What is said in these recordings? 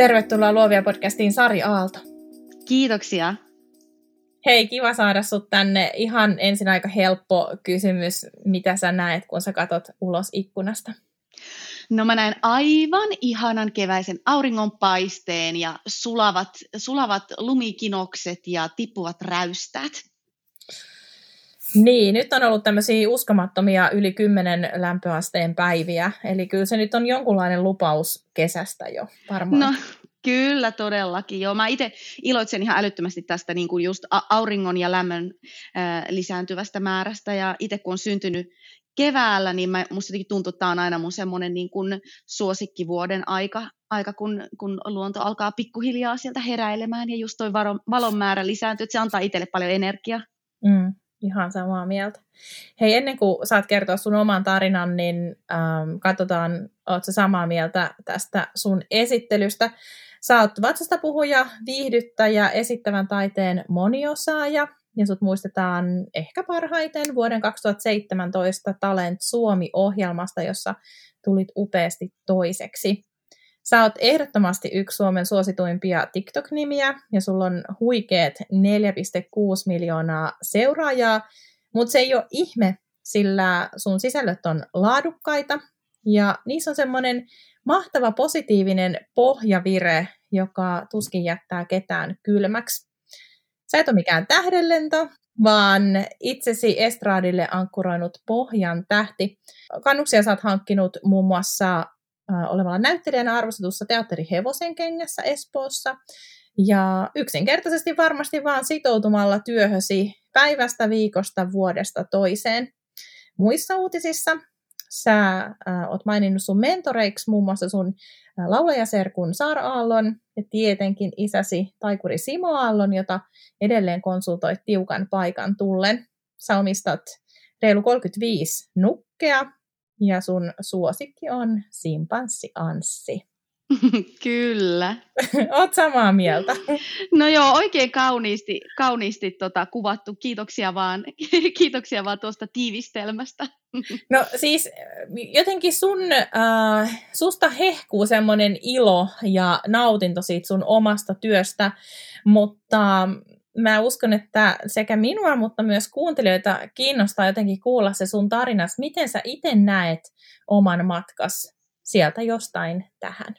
Tervetuloa Luovia podcastiin Sari Aalto. Kiitoksia. Hei, kiva saada sut tänne. Ihan ensin aika helppo kysymys. Mitä sä näet, kun sä katot ulos ikkunasta? No mä näen aivan ihanan keväisen auringonpaisteen ja sulavat, sulavat lumikinokset ja tippuvat räystäät. Niin, nyt on ollut tämmöisiä uskomattomia yli 10 lämpöasteen päiviä, eli kyllä se nyt on jonkunlainen lupaus kesästä jo varmaan. No, Kyllä, todellakin. Joo, mä itse iloitsen ihan älyttömästi tästä niin kuin just auringon ja lämmön äh, lisääntyvästä määrästä. Ja itse kun on syntynyt keväällä, niin mä, musta jotenkin tuntuu, että tämä on aina mun semmoinen niin kuin suosikkivuoden aika, aika kun, kun luonto alkaa pikkuhiljaa sieltä heräilemään ja just toi valon määrä lisääntyy, että se antaa itselle paljon energiaa. Mm. Ihan samaa mieltä. Hei, ennen kuin saat kertoa sun oman tarinan, niin ähm, katsotaan, ootko samaa mieltä tästä sun esittelystä. Sä oot vatsasta puhuja, viihdyttäjä, esittävän taiteen moniosaaja, ja sut muistetaan ehkä parhaiten vuoden 2017 Talent Suomi-ohjelmasta, jossa tulit upeasti toiseksi. Sä oot ehdottomasti yksi Suomen suosituimpia TikTok-nimiä ja sulla on huikeet 4,6 miljoonaa seuraajaa, mutta se ei ole ihme, sillä sun sisällöt on laadukkaita ja niissä on semmoinen mahtava positiivinen pohjavire, joka tuskin jättää ketään kylmäksi. Sä et ole mikään tähdenlento, vaan itsesi estraadille ankkuroinut pohjan tähti. Kannuksia sä oot hankkinut muun muassa olemalla näyttelijänä arvostetussa teatteri Hevosen kengässä Espoossa. Ja yksinkertaisesti varmasti vaan sitoutumalla työhösi päivästä, viikosta, vuodesta toiseen. Muissa uutisissa sä äh, oot maininnut sun mentoreiksi muun muassa sun laulajaserkun Saara Aallon ja tietenkin isäsi taikuri Simo Aallon, jota edelleen konsultoit tiukan paikan tullen. Sä omistat reilu 35 nukkea ja sun suosikki on simpanssi Anssi. Kyllä. Oot samaa mieltä. No joo, oikein kauniisti, kauniisti tota, kuvattu. Kiitoksia vaan, kiitoksia vaan tuosta tiivistelmästä. No siis jotenkin sun, äh, susta hehkuu semmoinen ilo ja nautinto siitä sun omasta työstä, mutta mä uskon, että sekä minua, mutta myös kuuntelijoita kiinnostaa jotenkin kuulla se sun tarinas. Miten sä itse näet oman matkas sieltä jostain tähän?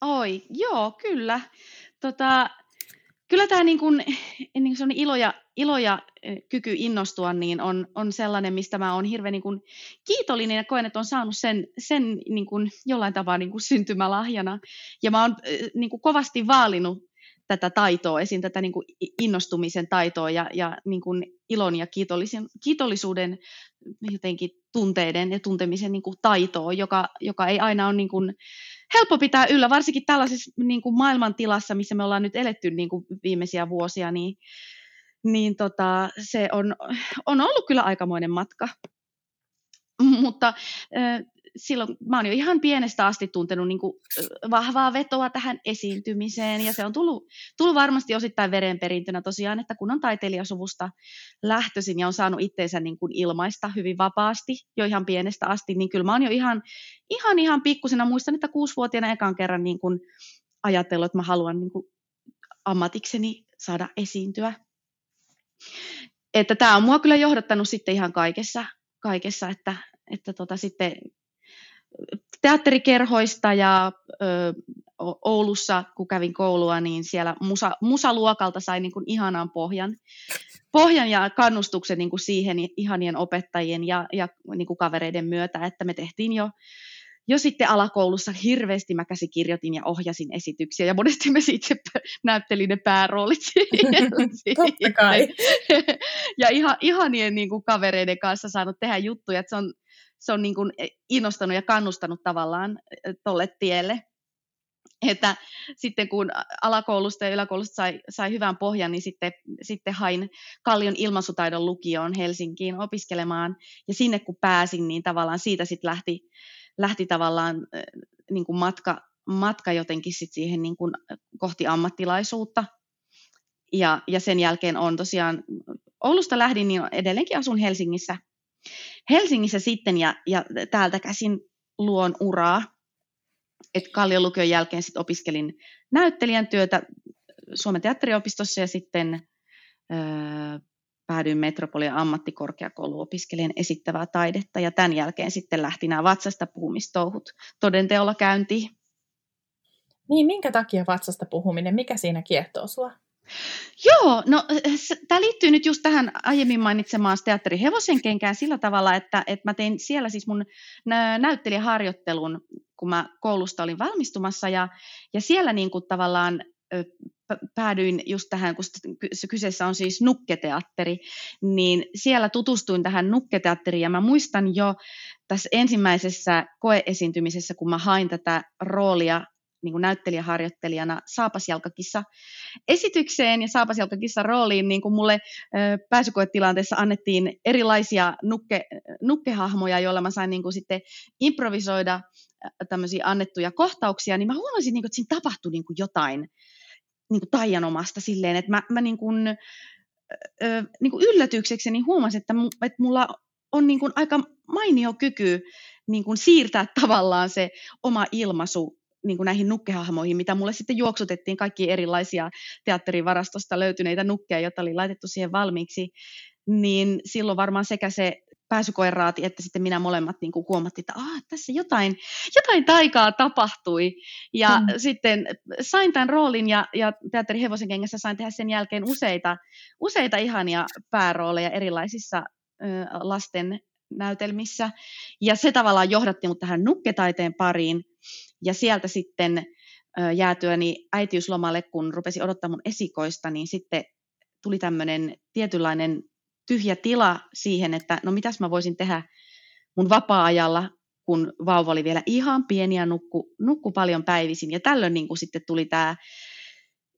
Oi, joo, kyllä. Tota, kyllä tämä niin kun, niin kun ilo, ja, ilo ja kyky innostua niin on, on sellainen, mistä mä oon hirveän niin kiitollinen ja koen, että on saanut sen, sen niin kun, jollain tavalla niin kun, syntymälahjana. Ja mä oon niin kun, kovasti vaalinut tätä taitoa, esim. tätä niin kuin innostumisen taitoa ja, ja niin kuin ilon ja kiitollisuuden jotenkin tunteiden ja tuntemisen niin kuin taitoa, joka, joka ei aina ole niin kuin helppo pitää yllä, varsinkin tällaisessa niin kuin maailmantilassa, missä me ollaan nyt eletty niin kuin viimeisiä vuosia, niin, niin tota, se on, on ollut kyllä aikamoinen matka. Mutta silloin mä oon jo ihan pienestä asti tuntenut niin kuin vahvaa vetoa tähän esiintymiseen ja se on tullut, tullut varmasti osittain verenperintönä tosiaan, että kun on taiteilijasuvusta lähtöisin ja on saanut itteensä niin kuin ilmaista hyvin vapaasti jo ihan pienestä asti, niin kyllä mä oon jo ihan, ihan, ihan pikkusena, muistan, että kuusivuotiaana ekan kerran niin kuin ajatellut, että mä haluan niin kuin ammatikseni saada esiintyä. Että tämä on mua kyllä johdattanut sitten ihan kaikessa, kaikessa että, että tota sitten teatterikerhoista ja ö, Oulussa, kun kävin koulua, niin siellä musa, musaluokalta sai niin kuin ihanan pohjan, pohjan ja kannustuksen niin kuin siihen ihanien opettajien ja, ja niin kuin kavereiden myötä, että me tehtiin jo, jo sitten alakoulussa hirveästi. Mä käsikirjoitin ja ohjasin esityksiä ja monesti me itse näyttelin ne pääroolit Totta kai. ja ihan, ihanien niin kuin kavereiden kanssa saanut tehdä juttuja, että se on se on niin kuin innostanut ja kannustanut tavallaan tolle tielle. Että sitten kun alakoulusta ja yläkoulusta sai, sai hyvän pohjan, niin sitten, sitten hain Kallion ilmaisutaidon lukioon Helsinkiin opiskelemaan. Ja sinne kun pääsin, niin tavallaan siitä sitten lähti, lähti tavallaan niin kuin matka, matka jotenkin sit siihen niin kuin kohti ammattilaisuutta. Ja, ja sen jälkeen on tosiaan, Oulusta lähdin, niin edelleenkin asun Helsingissä Helsingissä sitten ja, ja täältä käsin luon uraa. Et Kallion lukion jälkeen sit opiskelin näyttelijän työtä Suomen teatteriopistossa ja sitten öö, päädyin Metropolian ammattikorkeakouluun opiskelijan esittävää taidetta ja tämän jälkeen sitten lähti nämä vatsasta puhumistouhut todenteolla käyntiin. Niin, minkä takia vatsasta puhuminen, mikä siinä kiehtoo sua? Joo, no tämä liittyy nyt just tähän aiemmin mainitsemaan teatteri Hevosen kenkään sillä tavalla, että, että mä tein siellä siis mun näyttelijäharjoittelun, kun mä koulusta olin valmistumassa ja, ja siellä niin kuin tavallaan päädyin just tähän, kun kyseessä on siis nukketeatteri, niin siellä tutustuin tähän nukketeatteriin ja mä muistan jo tässä ensimmäisessä koeesiintymisessä, kun mä hain tätä roolia niin näyttelijäharjoittelijana Saapasjalkakissa esitykseen ja Saapasjalkakissa rooliin, niin kuin mulle pääsykoetilanteessa annettiin erilaisia nukke, nukkehahmoja, joilla mä sain niin kuin sitten improvisoida tämmöisiä annettuja kohtauksia, niin mä huomasin, niin kuin, että siinä tapahtui niin kuin jotain niin kuin taianomasta silleen, että mä, mä niin kuin, niin kuin yllätyksekseni huomasin, että, että mulla on niin kuin aika mainio kyky niin kuin siirtää tavallaan se oma ilmaisu niin kuin näihin nukkehahmoihin, mitä mulle sitten juoksutettiin kaikki erilaisia teatterivarastosta löytyneitä nukkeja, joita oli laitettu siihen valmiiksi, niin silloin varmaan sekä se pääsykoiraati että sitten minä molemmat niin kuin huomattiin, että ah, tässä jotain, jotain taikaa tapahtui. Ja mm. sitten sain tämän roolin ja, ja Teatteri Hevosen kengässä sain tehdä sen jälkeen useita, useita ihania päärooleja erilaisissa ö, lasten näytelmissä. Ja se tavallaan johdatti mut tähän nukketaiteen pariin. Ja sieltä sitten jäätyäni äitiyslomalle, kun rupesi odottaa mun esikoista, niin sitten tuli tämmöinen tietynlainen tyhjä tila siihen, että no mitäs mä voisin tehdä mun vapaa-ajalla, kun vauva oli vielä ihan pieni ja nukku, nukku paljon päivisin. Ja tällöin niin sitten tuli tämä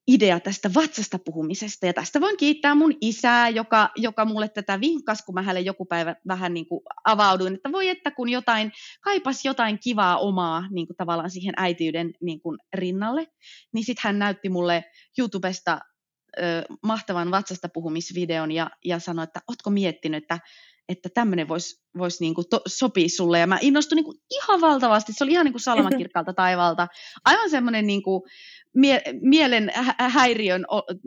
idea tästä vatsasta puhumisesta. Ja tästä voin kiittää mun isää, joka, joka mulle tätä vinkas, kun mä hänelle joku päivä vähän niin kuin avauduin, että voi että kun jotain, kaipas jotain kivaa omaa niin kuin tavallaan siihen äitiyden niin kuin rinnalle, niin sitten hän näytti mulle YouTubesta ö, mahtavan vatsasta puhumisvideon ja, ja sanoi, että ootko miettinyt, että että tämmöinen voisi vois niinku to, sopia sulle. Ja mä innostuin niinku ihan valtavasti. Se oli ihan niinku salamankirkkaalta taivalta. Aivan semmoinen niinku mie- mielen häiriön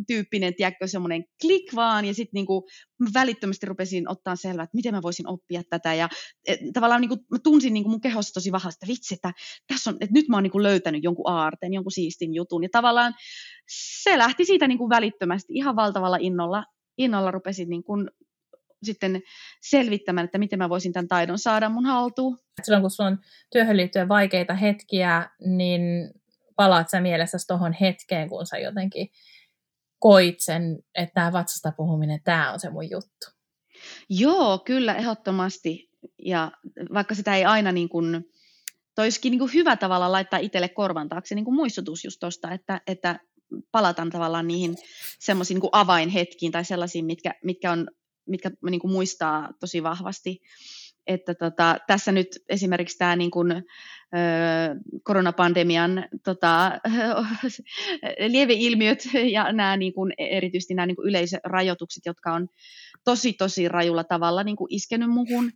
tyyppinen, tiedätkö, semmoinen klik vaan. Ja sitten niinku välittömästi rupesin ottaa selvää, että miten mä voisin oppia tätä. Ja et, tavallaan niinku, mä tunsin niinku mun kehossa tosi vahvasti, että vitsi, että, tässä on, että nyt mä oon niinku löytänyt jonkun aarteen, jonkun siistin jutun. Ja tavallaan se lähti siitä niinku välittömästi ihan valtavalla innolla innolla rupesin niin kuin sitten selvittämään, että miten mä voisin tämän taidon saada mun haltuun. Silloin kun sulla on työhön liittyen vaikeita hetkiä, niin palaat sä mielessäsi tuohon hetkeen, kun sä jotenkin koit sen, että tämä vatsasta puhuminen, tämä on se mun juttu. Joo, kyllä, ehdottomasti. Ja vaikka sitä ei aina niin kuin, toisikin niin kuin hyvä tavalla laittaa itselle korvan taakse niin kuin muistutus just tuosta, että, että palataan tavallaan niihin semmoisiin niin avainhetkiin tai sellaisiin, mitkä, mitkä on mitkä niin kuin muistaa tosi vahvasti. Että tota, tässä nyt esimerkiksi tämä niin kuin, ö, koronapandemian tota, lieveilmiöt ja nämä niin kuin, erityisesti nämä niin kuin yleisrajoitukset, jotka on tosi tosi rajulla tavalla niin kuin iskenyt muhun,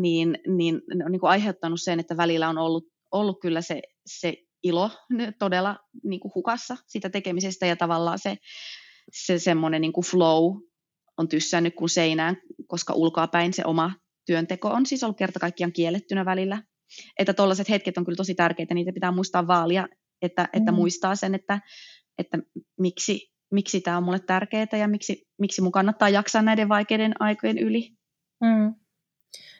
niin, niin ne on niin kuin aiheuttanut sen, että välillä on ollut, ollut kyllä se, se ilo todella niin kuin hukassa sitä tekemisestä ja tavallaan se, se semmoinen niin flow on tyssännyt kuin seinään, koska ulkoapäin se oma työnteko on siis ollut kerta kaikkiaan kiellettynä välillä. Että tuollaiset hetket on kyllä tosi tärkeitä, niitä pitää muistaa vaalia, että, että mm. muistaa sen, että, että miksi, miksi tämä on mulle tärkeää ja miksi, miksi mun kannattaa jaksaa näiden vaikeiden aikojen yli. Mm.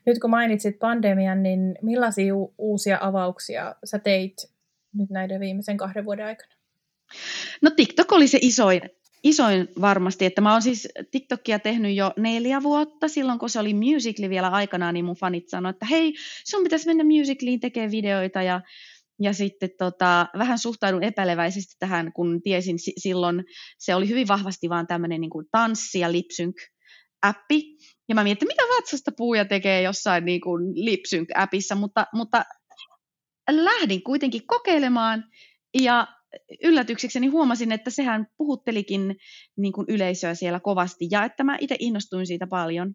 Nyt kun mainitsit pandemian, niin millaisia u- uusia avauksia sä teit nyt näiden viimeisen kahden vuoden aikana? No TikTok oli se isoin, isoin varmasti, että mä oon siis TikTokia tehnyt jo neljä vuotta. Silloin kun se oli Musically vielä aikanaan, niin mun fanit sanoivat, että hei, sun pitäisi mennä Musicallyin tekemään videoita ja ja sitten tota, vähän suhtaudun epäileväisesti tähän, kun tiesin si- silloin, se oli hyvin vahvasti vaan tämmöinen niin kuin tanssi- ja lipsync-appi. Ja mä mietin, mitä vatsasta puuja tekee jossain niin kuin lipsync-appissa, mutta, mutta lähdin kuitenkin kokeilemaan ja yllätyksekseni huomasin, että sehän puhuttelikin niin kuin yleisöä siellä kovasti ja että mä itse innostuin siitä paljon.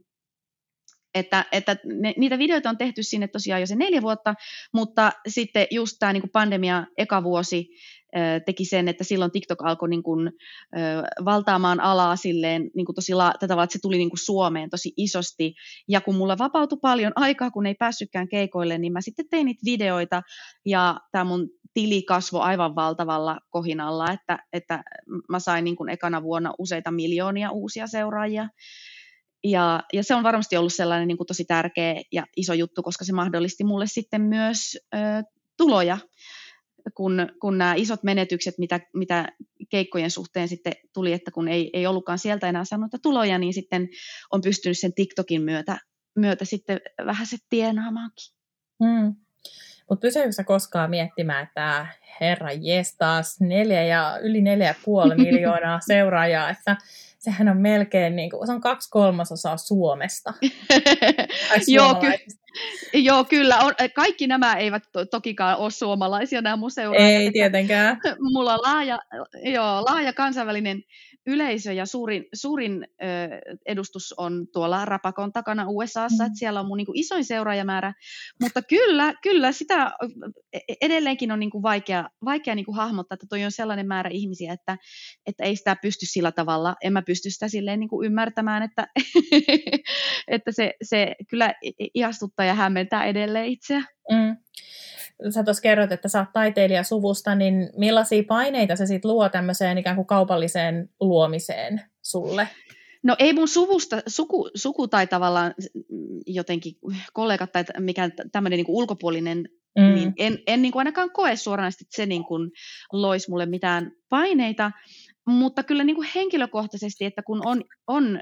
Että, että ne, niitä videoita on tehty sinne tosiaan jo se neljä vuotta, mutta sitten just tämä niin pandemia eka vuosi teki sen, että silloin TikTok alkoi niin kuin, valtaamaan alaa silleen niin kuin tosi la- tätä vaan, että se tuli niin kuin Suomeen tosi isosti. Ja kun mulla vapautui paljon aikaa, kun ei päässytkään keikoille, niin mä sitten tein niitä videoita ja tämä mun tili kasvoi aivan valtavalla kohinalla, että, että mä sain niin kuin ekana vuonna useita miljoonia uusia seuraajia. Ja, ja se on varmasti ollut sellainen niin kuin tosi tärkeä ja iso juttu, koska se mahdollisti mulle sitten myös ö, tuloja kun, kun nämä isot menetykset, mitä, mitä keikkojen suhteen sitten tuli, että kun ei, ei ollutkaan sieltä enää saanut tuloja, niin sitten on pystynyt sen TikTokin myötä, myötä sitten vähän se tienaamaankin. Mm. Mutta pysyykö koskaan miettimään, että herra jes taas neljä ja yli neljä puoli miljoonaa seuraajaa, että sehän on melkein niin kuin, se on kaksi kolmasosaa Suomesta. Joo, ky- Joo, kyllä. On, kaikki nämä eivät to- tokikaan ole suomalaisia, nämä museuraajat. Ei tietenkään. Mulla on laaja, joo, laaja kansainvälinen yleisö ja suurin, suurin ö, edustus on tuolla Rapakon takana USAssa, mm. että siellä on mun niin kuin, isoin seuraajamäärä, mutta kyllä, kyllä sitä e, edelleenkin on niin kuin, vaikea, vaikea niin kuin, hahmottaa, että toi on sellainen määrä ihmisiä, että, että ei sitä pysty sillä tavalla, en mä pysty sitä silleen niin kuin, ymmärtämään, että, että se, se kyllä ihastuttaa ja hämmentää edelleen itseä. Mm sä tuossa kerrot, että sä oot taiteilija suvusta, niin millaisia paineita se sitten luo tämmöiseen ikään kuin kaupalliseen luomiseen sulle? No ei mun suvusta, suku, suku tai tavallaan jotenkin kollegat tai mikä tämmöinen niin ulkopuolinen, mm. niin en, en niin kuin ainakaan koe suoranaisesti, että se niin kuin loisi mulle mitään paineita, mutta kyllä niin kuin henkilökohtaisesti, että kun on, on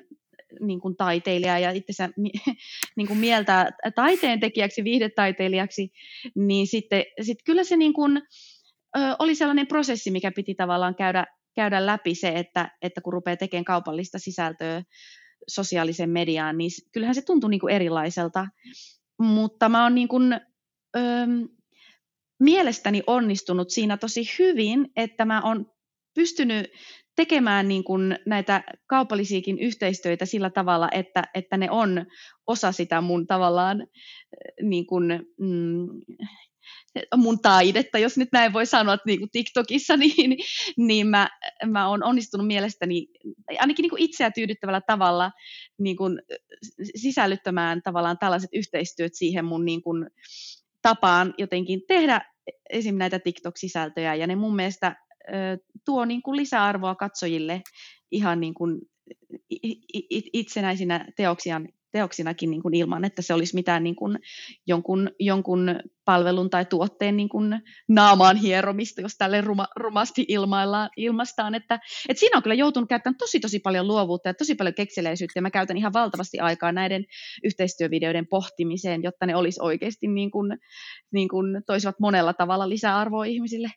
niin kuin taiteilija ja itsensä niin kuin mieltää taiteen tekijäksi, viihdetaiteilijaksi, niin sitten sit kyllä se niin kuin, oli sellainen prosessi, mikä piti tavallaan käydä, käydä läpi se, että, että kun rupeaa tekemään kaupallista sisältöä sosiaalisen mediaan, niin kyllähän se tuntui niin kuin erilaiselta. Mutta mä oon niin kuin, ö, mielestäni onnistunut siinä tosi hyvin, että mä oon pystynyt tekemään niin kuin näitä kaupallisiakin yhteistyötä sillä tavalla, että, että ne on osa sitä mun tavallaan eh, niin kuin, mm, mun taidetta, jos nyt näin voi sanoa, että niin kuin TikTokissa, niin, niin mä, mä oon onnistunut mielestäni ainakin niin kuin itseä tyydyttävällä tavalla niin kuin sisällyttämään tavallaan tällaiset yhteistyöt siihen mun niin kuin tapaan jotenkin tehdä esim. näitä TikTok-sisältöjä, ja ne mun mielestä tuo niin kuin lisäarvoa katsojille ihan niin kuin itsenäisinä teoksia, teoksinakin niin kuin ilman, että se olisi mitään niin kuin jonkun, jonkun palvelun tai tuotteen niin kuin naamaan hieromista, jos tälle ruma, rumasti ilmaillaan, ilmastaan. Että, että siinä on kyllä joutunut käyttämään tosi tosi paljon luovuutta ja tosi paljon kekseleisyyttä mä käytän ihan valtavasti aikaa näiden yhteistyövideoiden pohtimiseen, jotta ne olisi oikeasti niin kuin, niin kuin toisivat monella tavalla lisäarvoa ihmisille.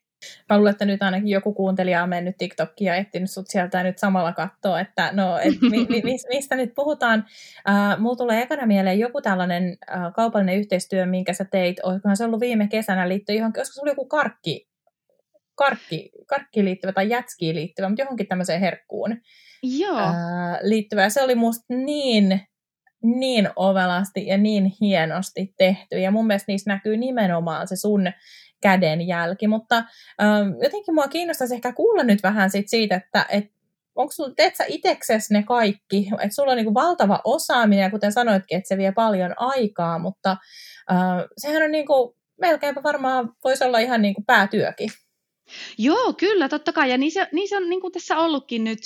Mä luulen, että nyt ainakin joku kuuntelija on mennyt TikTokkiin ja etsinyt sut sieltä ja nyt samalla katsoa, että no, et mi, mi, mistä nyt puhutaan. Uh, mulla tulee ekana mieleen joku tällainen uh, kaupallinen yhteistyö, minkä sä teit, olisikohan se ollut viime kesänä liittyen johonkin, olisiko se oli joku karkki, karkki, karkkiin liittyvä tai jätskiin liittyvä, mutta johonkin tämmöiseen herkkuun Joo. Uh, liittyvä. Ja se oli musta niin niin ovelasti ja niin hienosti tehty. Ja mun mielestä niissä näkyy nimenomaan se sun kädenjälki, mutta ähm, jotenkin mua kiinnostaisi ehkä kuulla nyt vähän sit siitä, että et, onko sulla, teet sä itseksesi ne kaikki, että sulla on niinku valtava osaaminen, ja kuten sanoitkin, että se vie paljon aikaa, mutta äh, sehän on niinku, melkeinpä varmaan voisi olla ihan niinku päätyökin. Joo, kyllä, totta kai. Ja niin se, niin se on niin kuin tässä ollutkin nyt,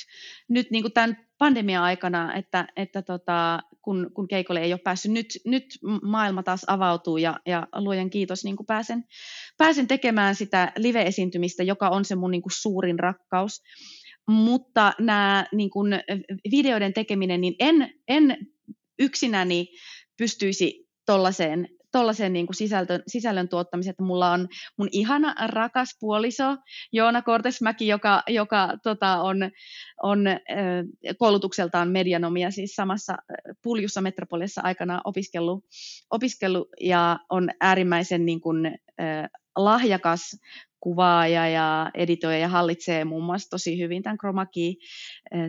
nyt niin kuin tämän pandemia-aikana, että, että tota, kun, kun keikolle ei ole päässyt. Nyt, nyt maailma taas avautuu ja, ja luojan kiitos niin kuin pääsen, pääsen tekemään sitä live-esiintymistä, joka on se mun niin kuin suurin rakkaus. Mutta nämä niin kuin videoiden tekeminen, niin en, en yksinäni pystyisi tuollaiseen tuollaisen niin kuin sisältön, sisällön tuottamiseen, että mulla on mun ihana rakas puoliso Joona Kortesmäki, joka, joka tota, on, on koulutukseltaan medianomia, siis samassa Puljussa Metropoliassa aikana opiskellut, opiskellut ja on äärimmäisen niin kuin, lahjakas kuvaaja ja editoija ja hallitsee muun muassa tosi hyvin tämän chroma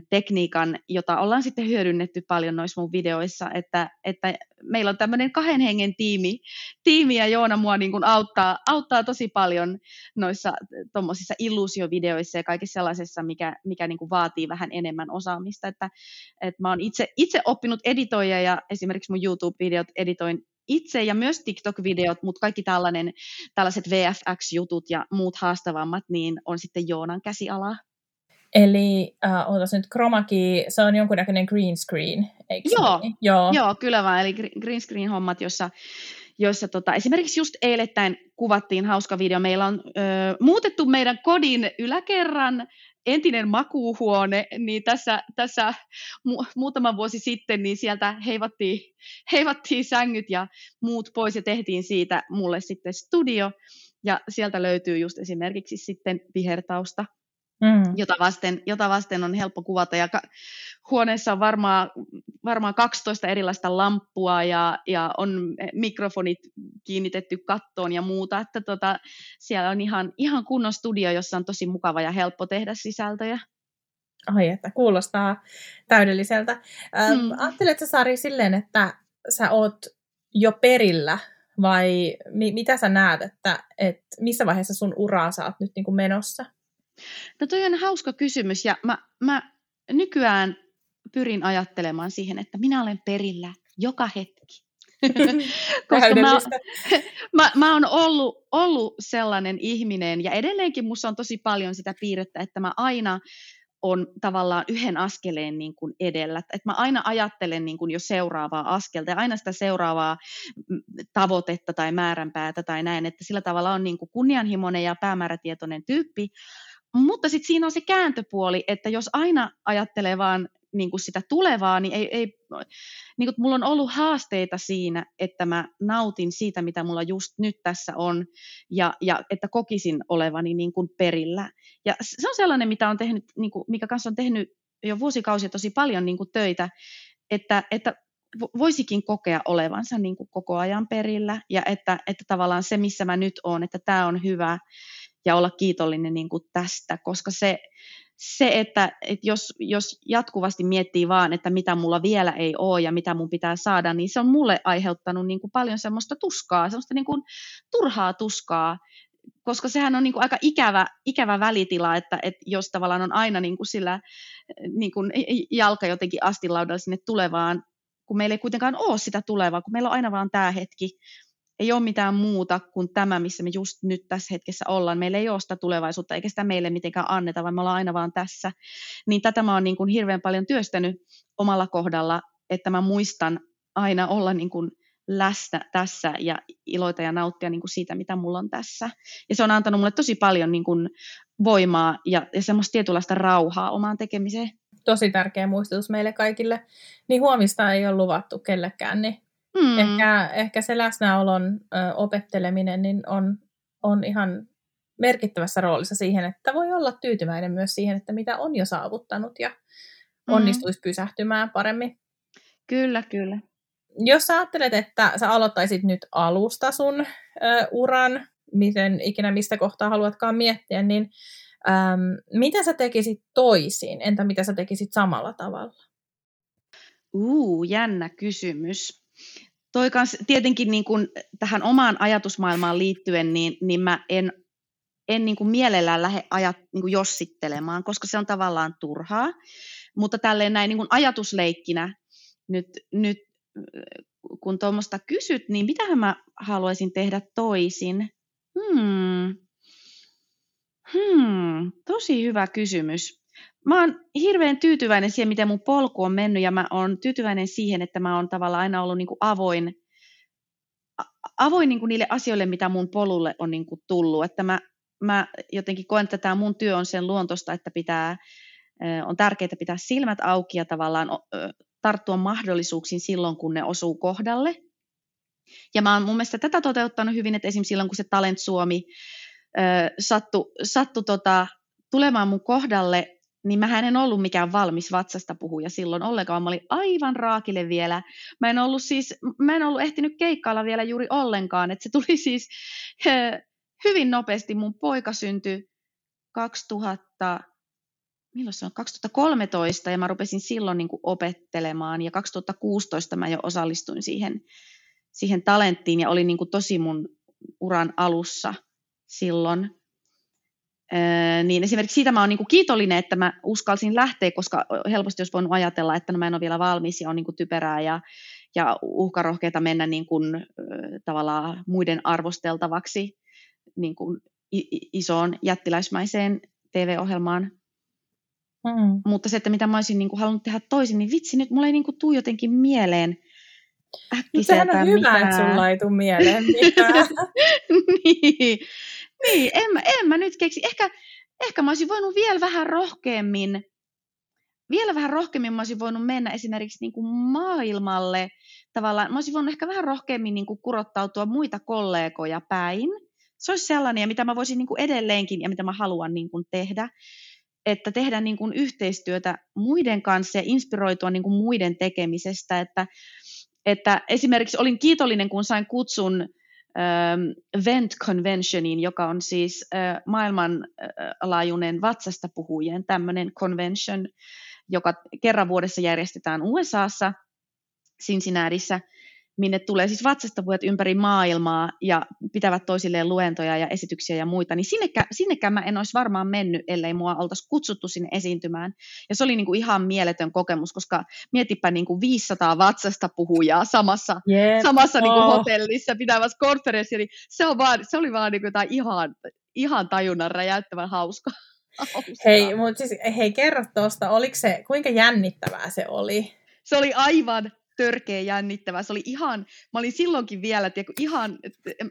tekniikan, jota ollaan sitten hyödynnetty paljon noissa mun videoissa, että, että meillä on tämmöinen kahden hengen tiimi, tiimi ja Joona mua niin kuin auttaa, auttaa tosi paljon noissa tuommoisissa illuusiovideoissa ja kaikissa sellaisessa, mikä, mikä niin kuin vaatii vähän enemmän osaamista, että, että mä oon itse, itse oppinut editoija ja esimerkiksi mun YouTube-videot editoin itse ja myös TikTok-videot, mutta kaikki tällainen, tällaiset VFX-jutut ja muut haastavammat, niin on sitten Joonan käsialaa. Eli äh, ootas nyt, Chromaki, se on jonkunnäköinen green screen, eikö joo, niin? joo. joo, kyllä vaan, eli green screen hommat, jossa, jossa tota, esimerkiksi just eilettäin kuvattiin hauska video. Meillä on ö, muutettu meidän kodin yläkerran entinen makuuhuone, niin tässä, tässä mu- muutama vuosi sitten niin sieltä heivattiin, heivattiin sängyt ja muut pois ja tehtiin siitä mulle sitten studio. Ja sieltä löytyy just esimerkiksi sitten vihertausta mm. jota, vasten, jota vasten on helppo kuvata. Ja ka- huoneessa on varmaan, varmaan 12 erilaista lamppua ja, ja on mikrofonit kiinnitetty kattoon ja muuta, että tota, siellä on ihan, ihan kunnon studio, jossa on tosi mukava ja helppo tehdä sisältöjä. Ai, että kuulostaa täydelliseltä. Ähm, mm. Ajatteletko Sari silleen, että sä oot jo perillä vai mi- mitä sä näet, että, että missä vaiheessa sun uraa sä oot nyt niin kuin menossa? No toi on hauska kysymys ja mä, mä nykyään pyrin ajattelemaan siihen, että minä olen perillä joka hetki. Koska mä, mä, mä oon ollut, ollut sellainen ihminen ja edelleenkin musta on tosi paljon sitä piirrettä, että mä aina on tavallaan yhden askeleen niin kuin edellä. Et mä aina ajattelen niin kuin jo seuraavaa askelta ja aina sitä seuraavaa mm, tavoitetta tai määränpäätä tai näin, että sillä tavalla on niin kuin kunnianhimoinen ja päämäärätietoinen tyyppi, mutta sitten siinä on se kääntöpuoli, että jos aina ajattelee vaan niin kuin sitä tulevaa, niin, ei, ei, niin kuin, mulla on ollut haasteita siinä, että mä nautin siitä, mitä mulla just nyt tässä on, ja, ja että kokisin olevani niin kuin perillä. Ja se on sellainen, mitä on tehnyt, niin kuin, mikä kanssa on tehnyt jo vuosikausia tosi paljon niin kuin töitä, että, että voisikin kokea olevansa niin kuin koko ajan perillä, ja että, että tavallaan se, missä mä nyt oon, että tämä on hyvä, ja olla kiitollinen niin kuin tästä, koska se, se että, että jos, jos jatkuvasti miettii vaan, että mitä mulla vielä ei ole ja mitä mun pitää saada, niin se on mulle aiheuttanut niin kuin paljon semmoista tuskaa, semmoista niin kuin turhaa tuskaa, koska sehän on niin kuin aika ikävä, ikävä välitila, että, että jos tavallaan on aina niin kuin sillä niin kuin jalka jotenkin astilaudalla sinne tulevaan, kun meillä ei kuitenkaan ole sitä tulevaa, kun meillä on aina vaan tämä hetki, ei ole mitään muuta kuin tämä, missä me just nyt tässä hetkessä ollaan. Meillä ei ole sitä tulevaisuutta, eikä sitä meille mitenkään anneta, vaan me ollaan aina vaan tässä. Niin tätä mä oon niin kuin hirveän paljon työstänyt omalla kohdalla, että mä muistan aina olla niin kuin läsnä tässä ja iloita ja nauttia niin kuin siitä, mitä mulla on tässä. Ja se on antanut mulle tosi paljon niin kuin voimaa ja, ja semmoista tietynlaista rauhaa omaan tekemiseen. Tosi tärkeä muistutus meille kaikille. Niin huomista ei ole luvattu kellekään, niin Mm. Ehkä, ehkä se läsnäolon ö, opetteleminen niin on, on ihan merkittävässä roolissa siihen, että voi olla tyytyväinen myös siihen, että mitä on jo saavuttanut ja mm. onnistuisi mm. pysähtymään paremmin. Kyllä, kyllä. Jos sä ajattelet, että sä aloittaisit nyt alusta sun ö, uran, miten ikinä mistä kohtaa haluatkaan miettiä, niin äm, mitä sä tekisit toisin? Entä mitä sä tekisit samalla tavalla? Uu, jännä kysymys toi kans, tietenkin niin kuin tähän omaan ajatusmaailmaan liittyen, niin, niin mä en, en niin kuin mielellään lähde ajat, niin kuin jossittelemaan, koska se on tavallaan turhaa. Mutta tälleen näin niin kuin ajatusleikkinä nyt, nyt kun tuommoista kysyt, niin mitähän mä haluaisin tehdä toisin? Hmm. Hmm, tosi hyvä kysymys mä oon hirveän tyytyväinen siihen, miten mun polku on mennyt ja mä oon tyytyväinen siihen, että mä oon tavallaan aina ollut niin kuin avoin, avoin niin kuin niille asioille, mitä mun polulle on niin kuin tullut. Että mä, mä jotenkin koen, että tämä mun työ on sen luontosta, että pitää, on tärkeää pitää silmät auki ja tavallaan tarttua mahdollisuuksiin silloin, kun ne osuu kohdalle. Ja mä oon mun mielestä tätä toteuttanut hyvin, että esimerkiksi silloin, kun se Talent Suomi sattui sattu tota, tulemaan mun kohdalle, niin mä en ollut mikään valmis vatsasta puhuja silloin ollenkaan. Mä olin aivan raakille vielä. Mä en ollut siis, mä en ollut ehtinyt keikkailla vielä juuri ollenkaan, että se tuli siis hyvin nopeasti mun poika syntyi 2000, milloin se on, 2013 ja mä rupesin silloin niin opettelemaan ja 2016 mä jo osallistuin siihen, siihen talenttiin ja olin niin tosi mun uran alussa silloin. Niin esimerkiksi siitä mä oon niin kuin kiitollinen, että mä uskalsin lähteä, koska helposti olisi voinut ajatella, että no mä en ole vielä valmis ja on niin kuin typerää ja, ja uhkarohkeita mennä niin kuin, tavallaan muiden arvosteltavaksi niin kuin isoon jättiläismäiseen TV-ohjelmaan. Mm. Mutta se, että mitä mä olisin niin kuin halunnut tehdä toisin, niin vitsi, nyt mulla ei niin kuin tuu jotenkin mieleen äkkiseltä Sehän on hyvä, mitään. että sulla ei mieleen mitään. niin, niin en, mä, en mä nyt keksi. Ehkä, ehkä mä olisin voinut vielä vähän rohkeammin, vielä vähän rohkeammin mä olisin voinut mennä esimerkiksi niin kuin maailmalle. Tavallaan, mä olisin voinut ehkä vähän rohkeammin niin kuin kurottautua muita kollegoja päin. Se olisi sellainen, mitä mä voisin niin kuin edelleenkin ja mitä mä haluan niin kuin tehdä että tehdä niin kuin yhteistyötä muiden kanssa ja inspiroitua niin kuin muiden tekemisestä. Että, että esimerkiksi olin kiitollinen, kun sain kutsun Vent Conventioniin, joka on siis maailmanlaajuinen vatsasta puhujien tämmöinen convention, joka kerran vuodessa järjestetään USAssa, Cincinnatiissa – minne tulee siis vatsasta ympäri maailmaa ja pitävät toisilleen luentoja ja esityksiä ja muita, niin sinnekään, sinnekään mä en olisi varmaan mennyt, ellei mua oltaisi kutsuttu sinne esiintymään. Ja se oli niin kuin ihan mieletön kokemus, koska mietipä niin kuin 500 vatsasta puhujaa samassa, yep. samassa niin kuin oh. hotellissa pitävässä konferenssia, niin se, on vaan, se oli vaan niin kuin jotain ihan, ihan tajunnan räjäyttävän hauska. Hei, mutta siis, hei, kerro tuosta, oliko se, kuinka jännittävää se oli? Se oli aivan törkeä jännittävää. Se oli ihan, mä olin silloinkin vielä, tiedä, ihan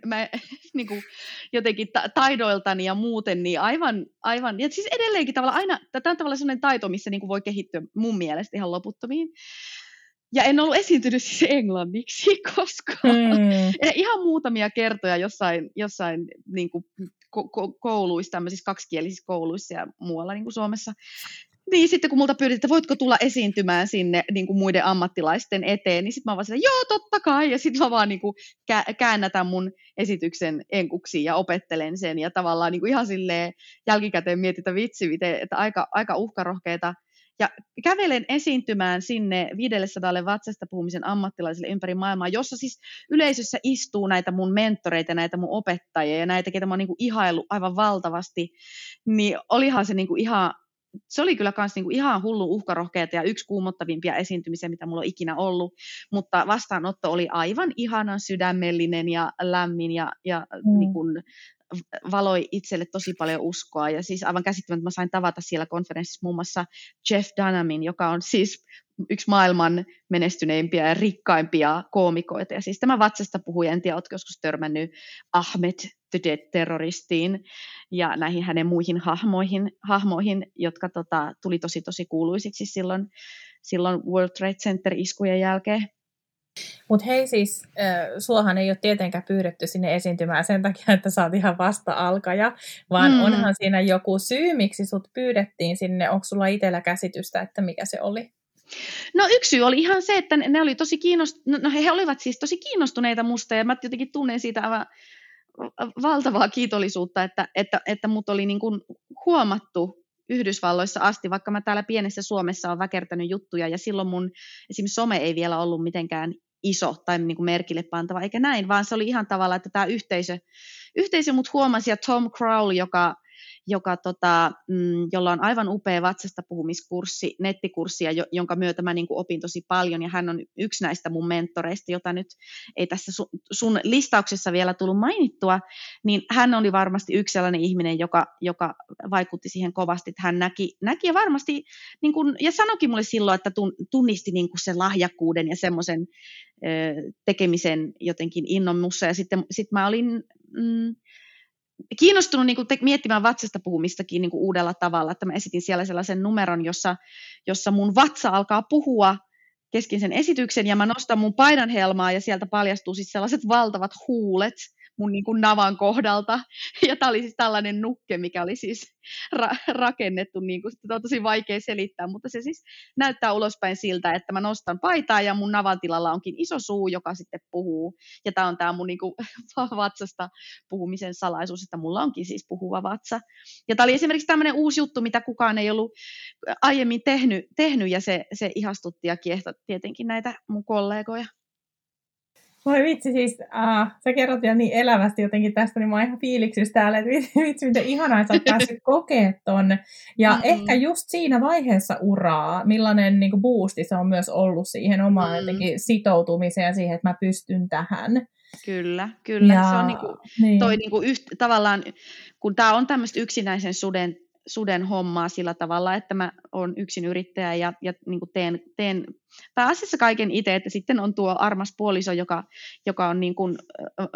mä, niin kuin, jotenkin ta- taidoiltani ja muuten, niin aivan, aivan, ja siis edelleenkin tavallaan aina, tämä on tavallaan sellainen taito, missä niin kuin voi kehittyä mun mielestä ihan loputtomiin. Ja en ollut esiintynyt siis englanniksi koskaan. Mm. Ihan muutamia kertoja jossain, jossain niin kuin ko- kouluissa, tämmöisissä kaksikielisissä kouluissa ja muualla niin kuin Suomessa. Niin, sitten kun multa pyydettiin, että voitko tulla esiintymään sinne niin kuin muiden ammattilaisten eteen, niin sitten mä vaan että joo, totta kai. Ja sitten mä vaan niin kuin käännätän mun esityksen enkuksiin ja opettelen sen. Ja tavallaan niin kuin ihan silleen jälkikäteen mietitä vitsi, miten, että aika, aika uhkarohkeita. Ja kävelen esiintymään sinne 500 vatsasta puhumisen ammattilaisille ympäri maailmaa, jossa siis yleisössä istuu näitä mun mentoreita, näitä mun opettajia ja näitä, ketä mä oon niin ihailu aivan valtavasti. Niin olihan se niin kuin ihan se oli kyllä kans niinku ihan hullu uhkarohkeita ja yksi kuumottavimpia esiintymisiä, mitä mulla on ikinä ollut, mutta vastaanotto oli aivan ihanan sydämellinen ja lämmin ja, ja mm. niin kun, valoi itselle tosi paljon uskoa. Ja siis aivan käsittämättä mä sain tavata siellä konferenssissa muun muassa Jeff Dunhamin, joka on siis yksi maailman menestyneimpiä ja rikkaimpia koomikoita. Ja siis tämä vatsasta puhuja, en tiedä, oletko joskus törmännyt Ahmed the Dead-terroristiin ja näihin hänen muihin hahmoihin, hahmoihin jotka tota, tuli tosi tosi kuuluisiksi silloin, silloin World Trade Center-iskujen jälkeen. Mutta hei siis, äh, suohan ei ole tietenkään pyydetty sinne esiintymään sen takia, että sä oot ihan vasta-alkaja, vaan mm. onhan siinä joku syy, miksi sut pyydettiin sinne. Onko sulla itsellä käsitystä, että mikä se oli? No yksi syy oli ihan se, että ne oli tosi kiinnost... no, no he olivat siis tosi kiinnostuneita musta ja mä jotenkin tunnen siitä aivan valtavaa kiitollisuutta, että, että, että mut oli niin kuin huomattu Yhdysvalloissa asti, vaikka mä täällä pienessä Suomessa olen väkertänyt juttuja ja silloin mun esimerkiksi some ei vielä ollut mitenkään iso tai niin kuin merkille pantava, eikä näin, vaan se oli ihan tavalla, että tämä yhteisö, yhteisö mut huomasi ja Tom Crowley, joka joka, tota, mm, jolla on aivan upea vatsasta puhumiskurssi, nettikurssi, jonka myötä mä niin kuin opin tosi paljon, ja hän on yksi näistä mun mentoreista, jota nyt ei tässä sun, listauksessa vielä tullut mainittua, niin hän oli varmasti yksi sellainen ihminen, joka, joka vaikutti siihen kovasti, että hän näki, näki ja varmasti, niin kuin, ja sanokin mulle silloin, että tunnisti niin kuin sen lahjakkuuden ja semmoisen tekemisen jotenkin innon mussa, ja sitten sit mä olin... Mm, kiinnostunut niin kuin te, miettimään vatsasta puhumistakin niin kuin uudella tavalla, että mä esitin siellä sellaisen numeron, jossa, jossa mun vatsa alkaa puhua kesken sen esityksen ja mä nostan mun paidanhelmaa ja sieltä paljastuu siis sellaiset valtavat huulet mun niin kuin navan kohdalta. Ja tämä oli siis tällainen nukke, mikä oli siis ra- rakennettu, niin kuin, sitä on tosi vaikea selittää, mutta se siis näyttää ulospäin siltä, että mä nostan paitaa ja mun navan tilalla onkin iso suu, joka sitten puhuu. Ja tämä on tämä mun niin kuin, vatsasta puhumisen salaisuus, että mulla onkin siis puhuva vatsa. Ja tämä oli esimerkiksi tämmöinen uusi juttu, mitä kukaan ei ollut aiemmin tehnyt, tehnyt ja se, se ihastutti ja kiehtotti tietenkin näitä mun kollegoja. Voi vitsi, siis uh, sä kerrot vielä niin elävästi jotenkin tästä, niin mä oon ihan fiiliksissä täällä, että vitsi, miten ihanaa, että sä oot päässyt kokemaan ton. Ja mm-hmm. ehkä just siinä vaiheessa uraa, millainen niin boosti se on myös ollut siihen omaan mm-hmm. jotenkin sitoutumiseen ja siihen, että mä pystyn tähän. Kyllä, kyllä. Ja, se on niinku, niin. toi niinku yht, tavallaan, kun tämä on tämmöistä yksinäisen suden suden hommaa sillä tavalla, että mä oon yksin yrittäjä ja, ja niin kuin teen, teen pääasiassa kaiken itse, että sitten on tuo armas puoliso, joka, joka on niin kuin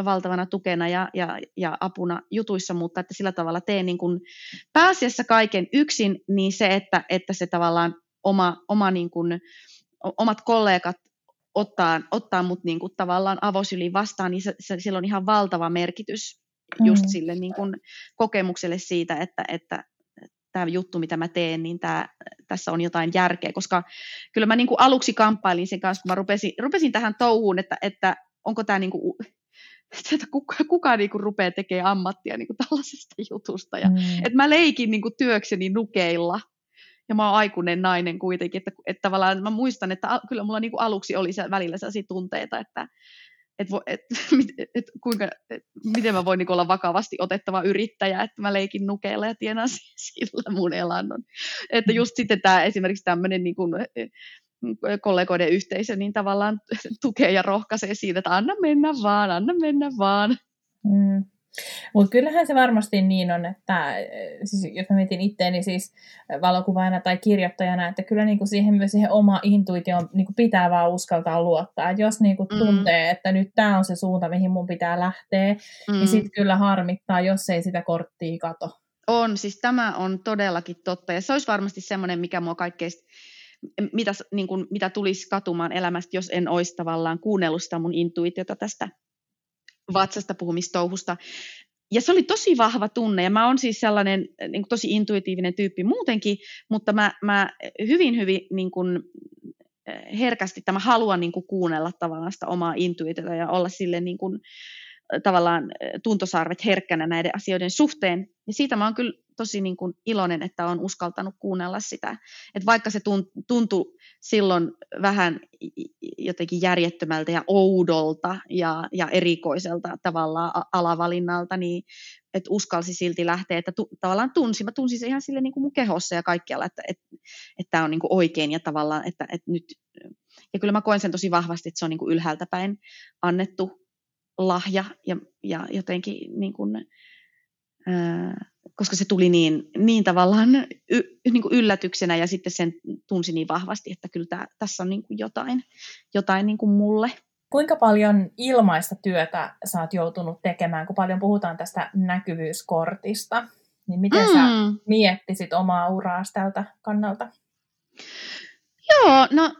valtavana tukena ja, ja, ja apuna jutuissa, mutta että sillä tavalla teen niin kuin pääasiassa kaiken yksin, niin se, että, että se tavallaan oma, oma niin kuin, omat kollegat ottaa, ottaa mut niin kuin tavallaan avosyliin vastaan, niin se, se, sillä on ihan valtava merkitys just mm. sille niin kuin kokemukselle siitä, että, että, tämä juttu, mitä mä teen, niin tämä, tässä on jotain järkeä, koska kyllä mä niin kuin aluksi kamppailin sen kanssa, kun mä rupesin, rupesin tähän touhuun, että, että onko tämä niin kuin, että kuka, kuka niin kuin rupeaa tekemään ammattia niin kuin tällaisesta jutusta. Ja, mm. että mä leikin niin kuin työkseni nukeilla, ja mä oon aikuinen nainen kuitenkin, että, että tavallaan mä muistan, että kyllä mulla niin kuin aluksi oli se, välillä sellaisia tunteita, että, et, et, et, kuinka, et, miten mä voin niin olla vakavasti otettava yrittäjä, että mä leikin nukeilla ja tienaan sillä mun elannon. Että just sitten tämä esimerkiksi tämmöinen niin kuin, kollegoiden yhteisö niin tavallaan tukee ja rohkaisee siitä, että anna mennä vaan, anna mennä vaan. Mm. Mutta kyllähän se varmasti niin on, että siis jos mä mietin itteeni siis valokuvaajana tai kirjoittajana, että kyllä niinku siihen myös siihen oma intuitioon niinku pitää vaan uskaltaa luottaa. Et jos niinku mm. tuntee, että nyt tämä on se suunta, mihin mun pitää lähteä, niin mm. niin sitten kyllä harmittaa, jos ei sitä korttia kato. On, siis tämä on todellakin totta. Ja se olisi varmasti semmoinen, mikä mua kaikkein mitä, niin kuin, mitä tulisi katumaan elämästä, jos en olisi tavallaan kuunnellut sitä mun intuitiota tästä vatsasta puhumistouhusta. Ja se oli tosi vahva tunne, ja mä oon siis sellainen niin kuin tosi intuitiivinen tyyppi muutenkin, mutta mä, mä hyvin, hyvin niin kuin, eh, herkästi tämä haluan niin kuin, kuunnella tavallaan sitä omaa intuitiota ja olla sille niin kuin, tavallaan tuntosarvet herkkänä näiden asioiden suhteen. Ja siitä mä oon kyllä tosi niin kuin iloinen, että on uskaltanut kuunnella sitä. Et vaikka se tuntui silloin vähän jotenkin järjettömältä ja oudolta ja, ja erikoiselta tavallaan alavalinnalta, niin että uskalsi silti lähteä, että tu, tavallaan tunsin, mä tunsin se ihan sille niin kuin mun kehossa ja kaikkialla, että että että tämä on niin kuin oikein ja tavallaan, että, että nyt, ja kyllä mä koen sen tosi vahvasti, että se on niin kuin ylhäältä päin annettu lahja ja, ja jotenkin niin kuin, ää, koska se tuli niin, niin tavallaan y, niin kuin yllätyksenä ja sitten sen tunsi niin vahvasti, että kyllä tää, tässä on niin kuin jotain, jotain niin kuin mulle. Kuinka paljon ilmaista työtä sä oot joutunut tekemään, kun paljon puhutaan tästä näkyvyyskortista, niin miten mm. sä miettisit omaa uraa tältä kannalta? Joo, no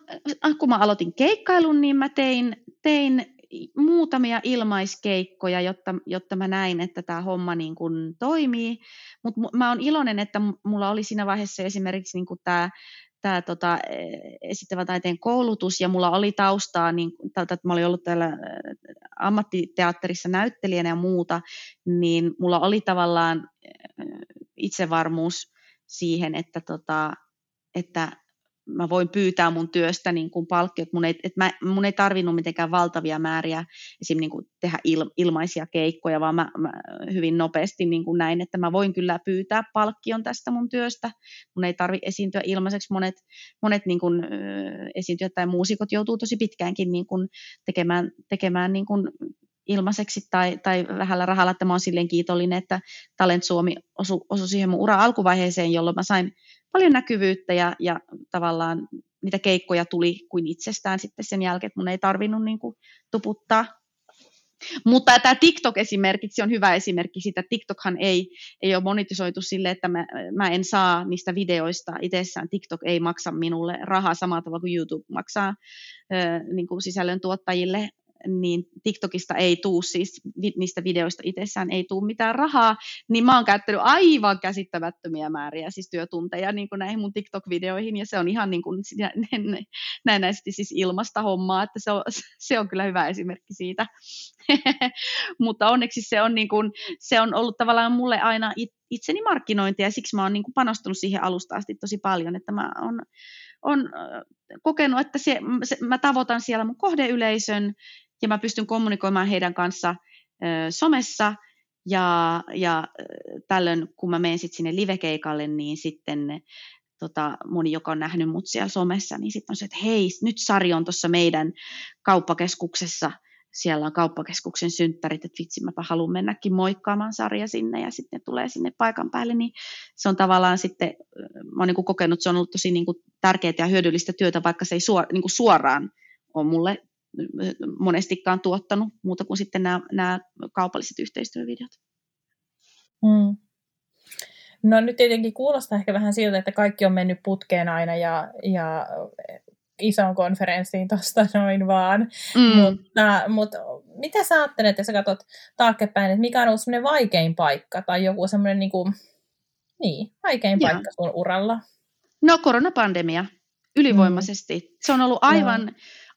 kun mä aloitin keikkailun, niin mä tein, tein muutamia ilmaiskeikkoja, jotta, jotta mä näin, että tämä homma niin kuin toimii. Mutta mä oon iloinen, että mulla oli siinä vaiheessa esimerkiksi niin kuin tämä tämä tota, esittävä taiteen koulutus ja mulla oli taustaa, niin, että mä olin ollut täällä ammattiteatterissa näyttelijänä ja muuta, niin mulla oli tavallaan itsevarmuus siihen, että, tota, että mä voin pyytää mun työstä niin kuin palkkiot. Mun ei, et mä, mun ei tarvinnut mitenkään valtavia määriä esim. Niin kuin tehdä il, ilmaisia keikkoja, vaan mä, mä hyvin nopeasti niin kuin näin, että mä voin kyllä pyytää palkkion tästä mun työstä. Mun ei tarvi esiintyä ilmaiseksi. Monet, monet niin kuin, esiintyjät tai muusikot joutuu tosi pitkäänkin niin kuin tekemään, tekemään niin kuin ilmaiseksi tai, tai vähällä rahalla, että mä oon silleen kiitollinen, että Talent Suomi osui osu siihen mun ura alkuvaiheeseen, jolloin mä sain paljon näkyvyyttä ja, ja tavallaan niitä keikkoja tuli kuin itsestään sitten sen jälkeen, että mun ei tarvinnut niin kuin tuputtaa. Mutta tämä TikTok esimerkiksi on hyvä esimerkki siitä. TikTokhan ei, ei ole monetisoitu sille, että mä, mä en saa niistä videoista itsessään. TikTok ei maksa minulle rahaa samalla tavalla kuin YouTube maksaa ö, niin kuin sisällön tuottajille niin TikTokista ei tuu siis, niistä videoista itsessään ei tuu mitään rahaa, niin mä oon käyttänyt aivan käsittämättömiä määriä siis työtunteja niin kuin näihin mun TikTok-videoihin, ja se on ihan niin kuin näennäisesti siis ilmasta hommaa, että se on, se on kyllä hyvä esimerkki siitä. Mutta onneksi se on, niin kuin, se on ollut tavallaan mulle aina itseni markkinointia, ja siksi mä oon niin kuin panostanut siihen alusta asti tosi paljon, että mä oon on kokenut, että se, se, mä tavoitan siellä mun kohdeyleisön ja mä pystyn kommunikoimaan heidän kanssa ö, somessa. Ja, ja tällöin kun mä menen sitten sinne livekeikalle, niin sitten tota, moni, joka on nähnyt mut siellä somessa, niin sitten on se, että hei, nyt Sari on tuossa meidän kauppakeskuksessa – siellä on kauppakeskuksen synttärit, että vitsi, mäpä haluan mennäkin moikkaamaan sarja sinne. Ja sitten tulee sinne paikan päälle, niin se on tavallaan sitten, mä oon niin kokenut, se on ollut tosi niin tärkeää ja hyödyllistä työtä, vaikka se ei suor, niin suoraan ole mulle monestikaan tuottanut muuta kuin sitten nämä, nämä kaupalliset yhteistyövideot. Hmm. No nyt tietenkin kuulostaa ehkä vähän siltä, että kaikki on mennyt putkeen aina ja, ja isoon konferenssiin tuosta noin vaan. Mm. Mutta, mutta mitä sä ajattelet, jos sä katsot taaksepäin, että mikä on ollut semmoinen vaikein paikka tai joku semmoinen niin kuin, niin, vaikein Joo. paikka sun uralla? No koronapandemia, ylivoimaisesti. Mm. Se on ollut aivan, no.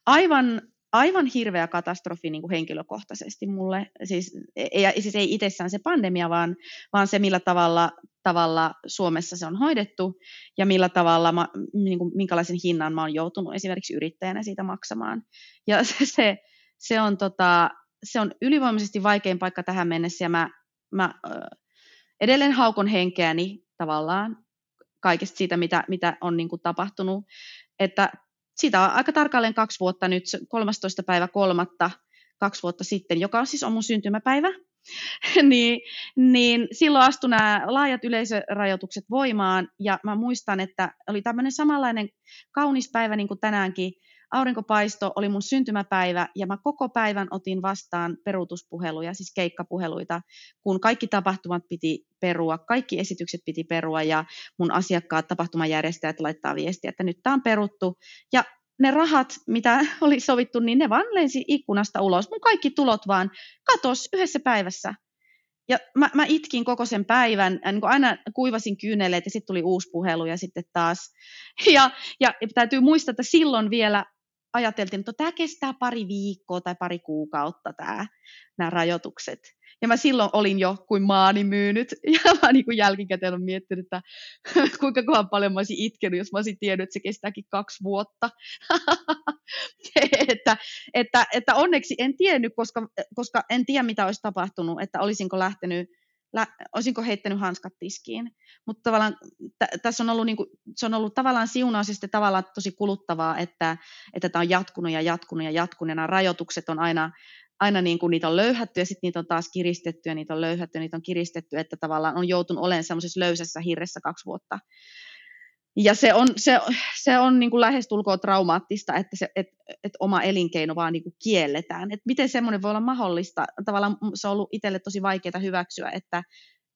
aivan aivan hirveä katastrofi niin kuin henkilökohtaisesti mulle. Siis ei, siis ei itsessään se pandemia, vaan, vaan se, millä tavalla, tavalla Suomessa se on hoidettu ja millä tavalla, mä, niin kuin, minkälaisen hinnan mä oon joutunut esimerkiksi yrittäjänä siitä maksamaan. Ja se, se, se, on, tota, se on ylivoimaisesti vaikein paikka tähän mennessä ja mä, mä edelleen haukon henkeäni tavallaan kaikesta siitä, mitä, mitä on niin kuin tapahtunut. Että siitä on aika tarkalleen kaksi vuotta nyt, 13. päivä kolmatta kaksi vuotta sitten, joka on siis on mun syntymäpäivä, niin, niin silloin astui nämä laajat yleisörajoitukset voimaan, ja mä muistan, että oli tämmöinen samanlainen kaunis päivä niin kuin tänäänkin, aurinkopaisto oli mun syntymäpäivä ja mä koko päivän otin vastaan peruutuspuheluja, siis keikkapuheluita, kun kaikki tapahtumat piti perua, kaikki esitykset piti perua ja mun asiakkaat, tapahtumajärjestäjät laittaa viestiä, että nyt tämä on peruttu. Ja ne rahat, mitä oli sovittu, niin ne vaan lensi ikkunasta ulos. Mun kaikki tulot vaan katos yhdessä päivässä. Ja mä, mä itkin koko sen päivän, niin aina kuivasin kyyneleet ja sitten tuli uusi puhelu ja sitten taas. Ja, ja täytyy muistaa, että silloin vielä ajateltiin, että tämä kestää pari viikkoa tai pari kuukautta tämä, nämä rajoitukset. Ja mä silloin olin jo kuin maani myynyt, ja mä niin kuin jälkikäteen olen miettinyt, että kuinka kohan paljon mä olisin itkenyt, jos mä olisin tiennyt, että se kestääkin kaksi vuotta. että, että, että onneksi en tiennyt, koska, koska en tiedä, mitä olisi tapahtunut, että olisinko lähtenyt lä- olisinko heittänyt hanskat tiskiin. Mutta tavallaan t- tässä on ollut, niinku, se on ollut tavallaan siunaus ja tavallaan tosi kuluttavaa, että, että tämä on jatkunut ja jatkunut ja jatkunut. Ja rajoitukset on aina, aina niin kuin niitä on löyhätty ja sitten niitä on taas kiristetty ja niitä on löyhätty ja niitä on kiristetty, että tavallaan on joutunut olemaan semmoisessa löysässä hirressä kaksi vuotta. Ja se on, se, se on niin kuin lähestulkoon traumaattista, että se, et, et oma elinkeino vaan niin kuin kielletään. Et miten semmoinen voi olla mahdollista? Tavallaan se on ollut itselle tosi vaikeaa hyväksyä, että,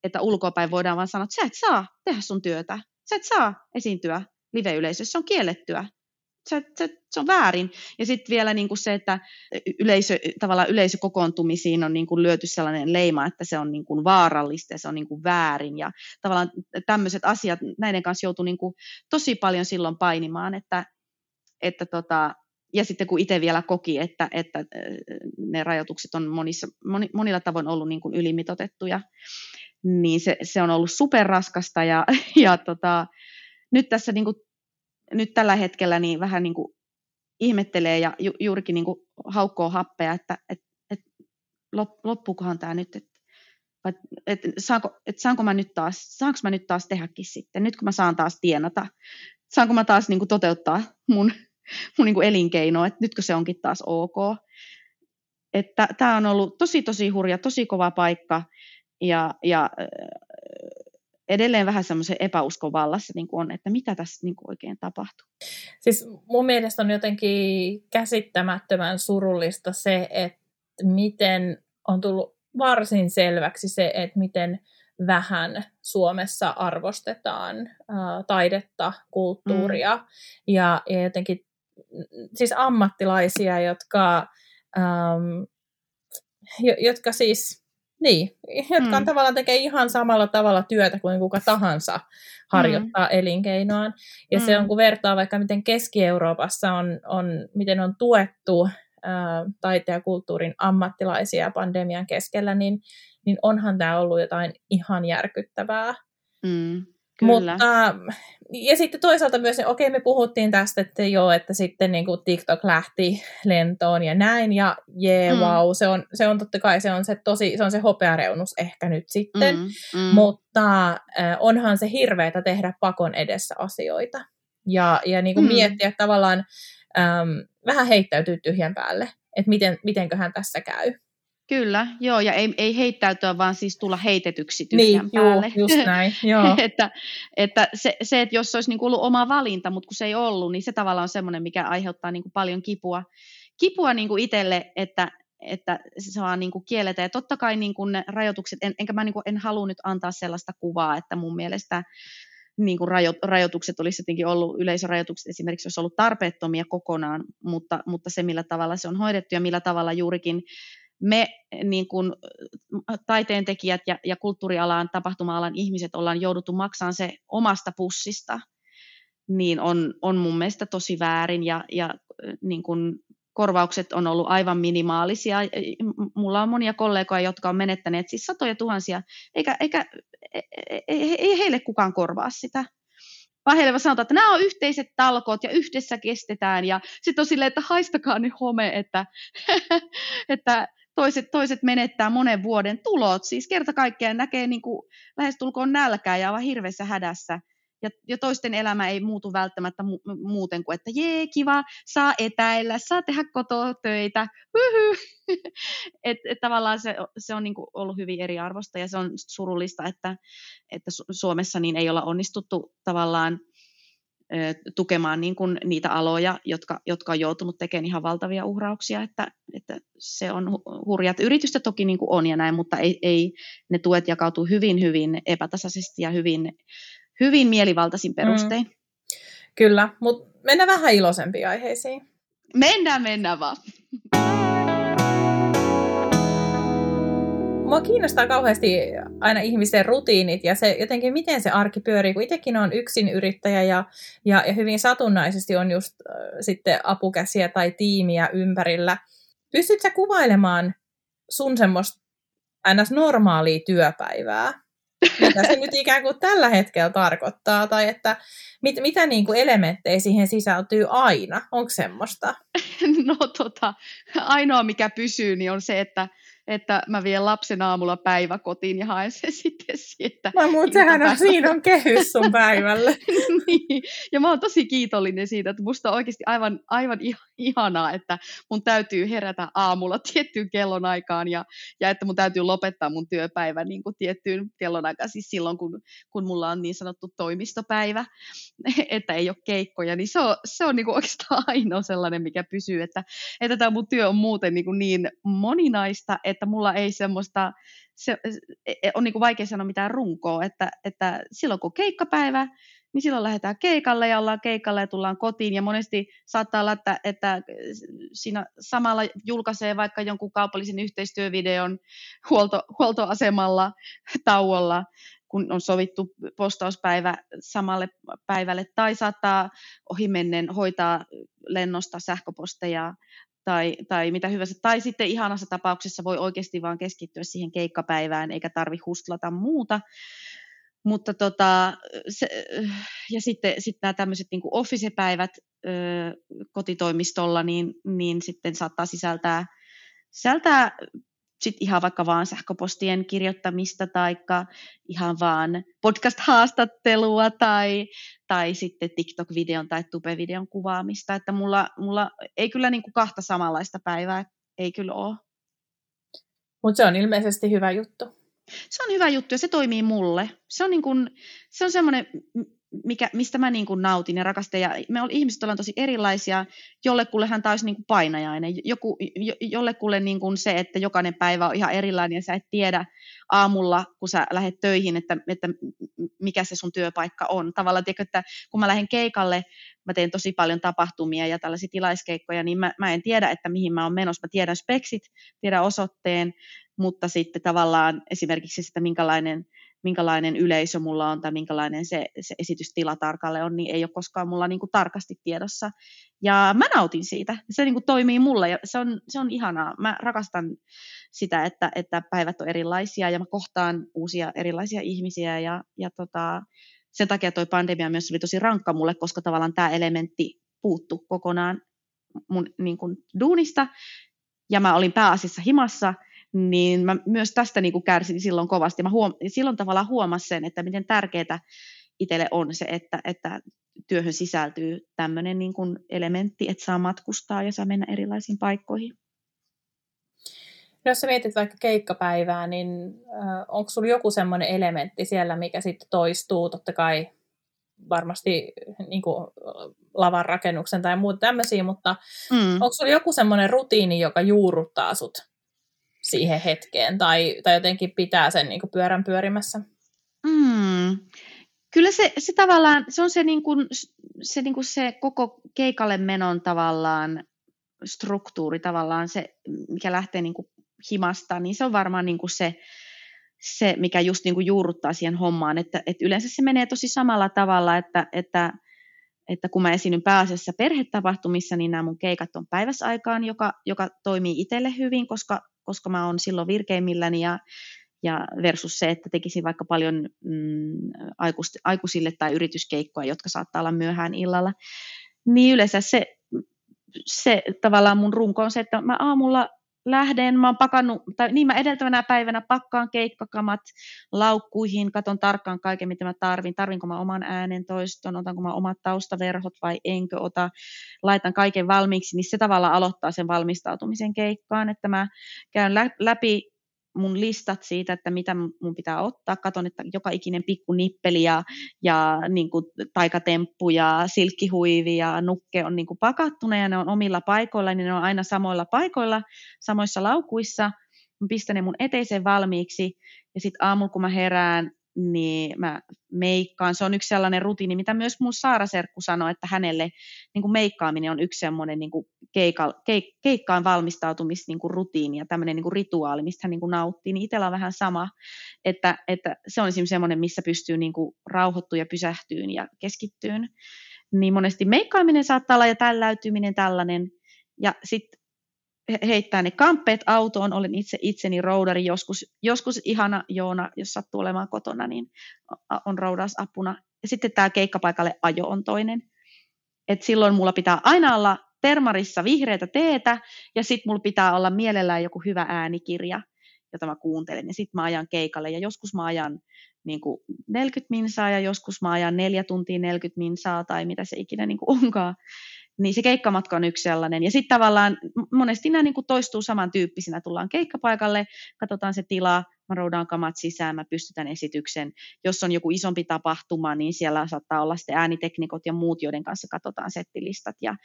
että ulkopäin voidaan vaan sanoa, että sä et saa tehdä sun työtä. Sä et saa esiintyä live-yleisössä, se on kiellettyä se, se, se on väärin. Ja sitten vielä niin kuin se, että yleisö, tavallaan yleisökokoontumisiin on niin kuin lyöty sellainen leima, että se on niin kuin vaarallista ja se on niin kuin väärin. Ja tavallaan tämmöiset asiat, näiden kanssa joutuu niin kuin tosi paljon silloin painimaan, että, että tota, ja sitten kun itse vielä koki, että, että ne rajoitukset on monissa, moni, monilla tavoin ollut niin kuin ylimitotettuja, niin se, se on ollut superraskasta ja, ja tota, nyt tässä niin kuin nyt tällä hetkellä niin vähän niin kuin ihmettelee ja ju, juurikin niin kuin haukkoo happea, että et, et loppuukohan tämä nyt, että et, saanko, et saanko mä nyt taas, saanko mä nyt taas tehdäkin sitten, nyt kun mä saan taas tienata, saanko mä taas niin kuin toteuttaa mun, mun niin kuin elinkeinoa, että nytkö se onkin taas ok. Että tämä on ollut tosi tosi hurja, tosi kova paikka ja, ja edelleen vähän semmoisen epäuskon vallassa niin kuin on, että mitä tässä niin kuin oikein tapahtuu. Siis mun mielestä on jotenkin käsittämättömän surullista se, että miten on tullut varsin selväksi se, että miten vähän Suomessa arvostetaan ää, taidetta, kulttuuria mm. ja, ja jotenkin siis ammattilaisia, jotka ähm, jotka siis, niin, jotka mm. tavallaan tekee ihan samalla tavalla työtä kuin kuka tahansa harjoittaa mm. elinkeinoaan. Ja mm. se on, kun vertaa vaikka miten Keski-Euroopassa on, on miten on tuettu ää, taiteen ja kulttuurin ammattilaisia pandemian keskellä, niin, niin onhan tämä ollut jotain ihan järkyttävää. Mm. Kyllä. Mutta, ja sitten toisaalta myös, okei me puhuttiin tästä, että joo, että sitten niin kuin TikTok lähti lentoon ja näin, ja jee, mm. wow, se on, se on totta kai, se on se tosi, se on se hopeareunus ehkä nyt sitten, mm, mm. mutta äh, onhan se hirveätä tehdä pakon edessä asioita. Ja, ja niin kuin mm. miettiä tavallaan, ähm, vähän heittäytyy tyhjän päälle, että miten, mitenköhän tässä käy. Kyllä, joo, ja ei, ei heittäytyä, vaan siis tulla heitetyksi tyhjän niin, päälle. Joo, just näin, joo. että, että se, se, että jos olisi niin ollut oma valinta, mutta kun se ei ollut, niin se tavallaan on semmoinen, mikä aiheuttaa niin kuin paljon kipua, kipua niin kuin itselle, että, että se saa niin kuin kielletä. Ja totta kai niin kuin ne rajoitukset, en, enkä mä niin kuin, en halua nyt antaa sellaista kuvaa, että mun mielestä niin kuin rajo, rajoitukset olisi jotenkin ollut, yleisörajoitukset esimerkiksi olisi ollut tarpeettomia kokonaan, mutta, mutta se millä tavalla se on hoidettu ja millä tavalla juurikin me niin kuin, taiteentekijät ja, ja kulttuurialan, tapahtuma-alan ihmiset ollaan jouduttu maksamaan se omasta pussista, niin on, on mun mielestä tosi väärin ja, ja niin kuin, korvaukset on ollut aivan minimaalisia. Mulla on monia kollegoja, jotka on menettäneet siis satoja tuhansia, eikä, eikä ei, ei, ei heille kukaan korvaa sitä vaan heille sanotaan, että nämä on yhteiset talkoot ja yhdessä kestetään. Ja sitten on silleen, että haistakaa nyt home, että, että toiset, toiset menettää monen vuoden tulot. Siis kerta kaikkiaan näkee niin kuin lähestulkoon nälkää ja aivan hirveässä hädässä. Ja, ja toisten elämä ei muutu välttämättä mu- muuten kuin, että jee, kiva, saa etäillä, saa tehdä kotoa töitä, et, et tavallaan se, se on niinku ollut hyvin eriarvosta ja se on surullista, että, että Suomessa niin ei olla onnistuttu tavallaan tukemaan niin kuin niitä aloja, jotka, jotka on joutunut tekemään ihan valtavia uhrauksia, että, että se on hurjat. Yritystä toki niin kuin on ja näin, mutta ei, ei, ne tuet jakautuu hyvin, hyvin epätasaisesti ja hyvin, hyvin mielivaltaisin perustein. Mm. Kyllä, mutta mennään vähän iloisempiin aiheisiin. Mennään, mennään vaan. Mua kiinnostaa kauheasti aina ihmisten rutiinit ja se jotenkin, miten se arki pyörii, kun itsekin on yksin yrittäjä ja, ja, ja hyvin satunnaisesti on just äh, sitten apukäsiä tai tiimiä ympärillä. Pystytkö kuvailemaan sun semmoista ns. normaalia työpäivää? Mitä se nyt ikään kuin tällä hetkellä tarkoittaa, tai että mit, mitä niin kuin elementtejä siihen sisältyy aina? Onko semmoista? No tota, ainoa mikä pysyy, niin on se, että että mä vien lapsen aamulla päiväkotiin ja haen sen sitten sieltä. No mutta sehän on, siinä on kehys sun päivälle. niin. Ja mä oon tosi kiitollinen siitä, että musta on oikeasti aivan, aivan ihanaa, että mun täytyy herätä aamulla tiettyyn kellonaikaan ja, ja että mun täytyy lopettaa mun työpäivä niin kuin tiettyyn kellonaikaan, siis silloin kun, kun mulla on niin sanottu toimistopäivä, että ei ole keikkoja, niin se on, se on niin kuin oikeastaan ainoa sellainen, mikä pysyy, että, että tämä mun työ on muuten niin, kuin niin moninaista, että mulla ei semmoista, se, e, e, on niin kuin vaikea sanoa mitään runkoa, että, että silloin kun keikkapäivä, niin silloin lähdetään keikalle ja ollaan keikalle ja tullaan kotiin. Ja monesti saattaa olla, että, että siinä samalla julkaisee vaikka jonkun kaupallisen yhteistyövideon huolto, huoltoasemalla tauolla, kun on sovittu postauspäivä samalle päivälle, tai saattaa ohimennen hoitaa lennosta sähköposteja tai, tai mitä hyvänsä. Tai sitten ihanassa tapauksessa voi oikeasti vaan keskittyä siihen keikkapäivään, eikä tarvi hustlata muuta. Mutta tota, se, ja sitten, sitten nämä tämmöiset niin office-päivät ö, kotitoimistolla, niin, niin sitten saattaa sisältää, sisältää sit ihan vaikka vaan sähköpostien kirjoittamista tai ihan vaan podcast-haastattelua tai, tai sitten TikTok-videon tai Tube-videon kuvaamista. Että mulla, mulla ei kyllä niin kuin kahta samanlaista päivää, ei kyllä ole. Mutta se on ilmeisesti hyvä juttu. Se on hyvä juttu ja se toimii mulle. Se on, niin kuin, se on semmoinen, mikä, mistä mä niin kuin nautin ja rakastan. Ja me ihmiset ollaan tosi erilaisia. Jollekullehan tämä olisi niin kuin painajainen. Joku, jo, jollekulle niin kuin se, että jokainen päivä on ihan erilainen ja sä et tiedä aamulla, kun sä lähdet töihin, että, että mikä se sun työpaikka on. Tavallaan, tiedätkö, että kun mä lähden keikalle, mä teen tosi paljon tapahtumia ja tällaisia tilaiskeikkoja, niin mä, mä en tiedä, että mihin mä oon menossa. Mä tiedän speksit, tiedän osoitteen, mutta sitten tavallaan esimerkiksi sitä, minkälainen minkälainen yleisö mulla on tai minkälainen se, se esitystila tarkalle on, niin ei ole koskaan mulla niin kuin tarkasti tiedossa. Ja mä nautin siitä. Se niin kuin toimii mulle ja se on, se on ihanaa. Mä rakastan sitä, että, että päivät on erilaisia ja mä kohtaan uusia erilaisia ihmisiä ja, ja tota, sen takia toi pandemia myös oli tosi rankka mulle, koska tavallaan tämä elementti puuttu kokonaan mun niin kuin, duunista ja mä olin pääasiassa himassa – niin mä myös tästä niin kuin kärsin silloin kovasti. Mä huom- silloin tavallaan huomasin sen, että miten tärkeää itselle on se, että, että työhön sisältyy tämmöinen niin kuin elementti, että saa matkustaa ja saa mennä erilaisiin paikkoihin. No, jos sä mietit vaikka keikkapäivää, niin äh, onko sulla joku semmoinen elementti siellä, mikä sitten toistuu, totta kai varmasti niin kuin, lavan rakennuksen tai muuta tämmöisiä, mutta mm. onko sulla joku semmoinen rutiini, joka juurruttaa sut siihen hetkeen tai, tai jotenkin pitää sen niin kuin pyörän pyörimässä? Mm. Kyllä se, se tavallaan, se on se, niin kuin, se, niin kuin se koko keikalle menon tavallaan struktuuri tavallaan, se mikä lähtee niin kuin himasta, niin se on varmaan niin kuin se, se, mikä just niin kuin juurruttaa siihen hommaan, että, että yleensä se menee tosi samalla tavalla, että, että, että kun mä esiinnyn pääasiassa perhetapahtumissa, niin nämä mun keikat on päiväsaikaan, joka, joka toimii itselle hyvin, koska koska mä oon silloin virkeimmilläni ja, ja versus se, että tekisin vaikka paljon mm, aikuisille tai yrityskeikkoja, jotka saattaa olla myöhään illalla, niin yleensä se, se tavallaan mun runko on se, että mä aamulla lähden, mä oon pakannut, tai niin mä edeltävänä päivänä pakkaan keikkakamat laukkuihin, katon tarkkaan kaiken, mitä mä tarvin, tarvinko mä oman äänen toiston, otanko mä omat taustaverhot vai enkö ota, laitan kaiken valmiiksi, niin se tavalla aloittaa sen valmistautumisen keikkaan, että mä käyn läpi mun listat siitä, että mitä mun pitää ottaa. Katon, että joka ikinen pikku nippeli ja, ja niin kuin taikatemppu ja silkkihuivi ja nukke on niin kuin pakattuna ja ne on omilla paikoilla, niin ne on aina samoilla paikoilla, samoissa laukuissa. Mä pistän ne mun eteisen valmiiksi ja sitten aamulla kun mä herään, niin mä meikkaan. Se on yksi sellainen rutiini, mitä myös mun Saara Serkku sanoi, että hänelle niin kuin meikkaaminen on yksi sellainen niin kuin keika, keik, keikkaan valmistautumis niin kuin rutiini ja tämmöinen niin kuin rituaali, mistä hän niin kuin nauttii. Niin itsellä on vähän sama, että, että se on esimerkiksi sellainen, missä pystyy niin kuin rauhoittumaan ja pysähtyyn ja keskittyyn. Niin monesti meikkaaminen saattaa olla ja tälläytyminen tällainen. Ja sitten heittää ne kamppeet autoon, olen itse itseni roudari joskus, joskus ihana Joona, jos sattuu olemaan kotona, niin on roudausapuna. Ja sitten tämä keikkapaikalle ajo on toinen. Et silloin mulla pitää aina olla termarissa vihreätä teetä, ja sitten mulla pitää olla mielellään joku hyvä äänikirja, jota mä kuuntelen, ja sitten mä ajan keikalle, ja joskus mä ajan niin kuin 40 minsaa, ja joskus mä ajan 4 tuntia 40 minsaa, tai mitä se ikinä niin onkaan niin se keikkamatka on yksi sellainen. Ja sitten tavallaan monesti nämä niin kuin toistuu samantyyppisinä. Tullaan keikkapaikalle, katsotaan se tila, mä roudaan kamat sisään, mä pystytän esityksen. Jos on joku isompi tapahtuma, niin siellä saattaa olla sitten ääniteknikot ja muut, joiden kanssa katsotaan settilistat ja,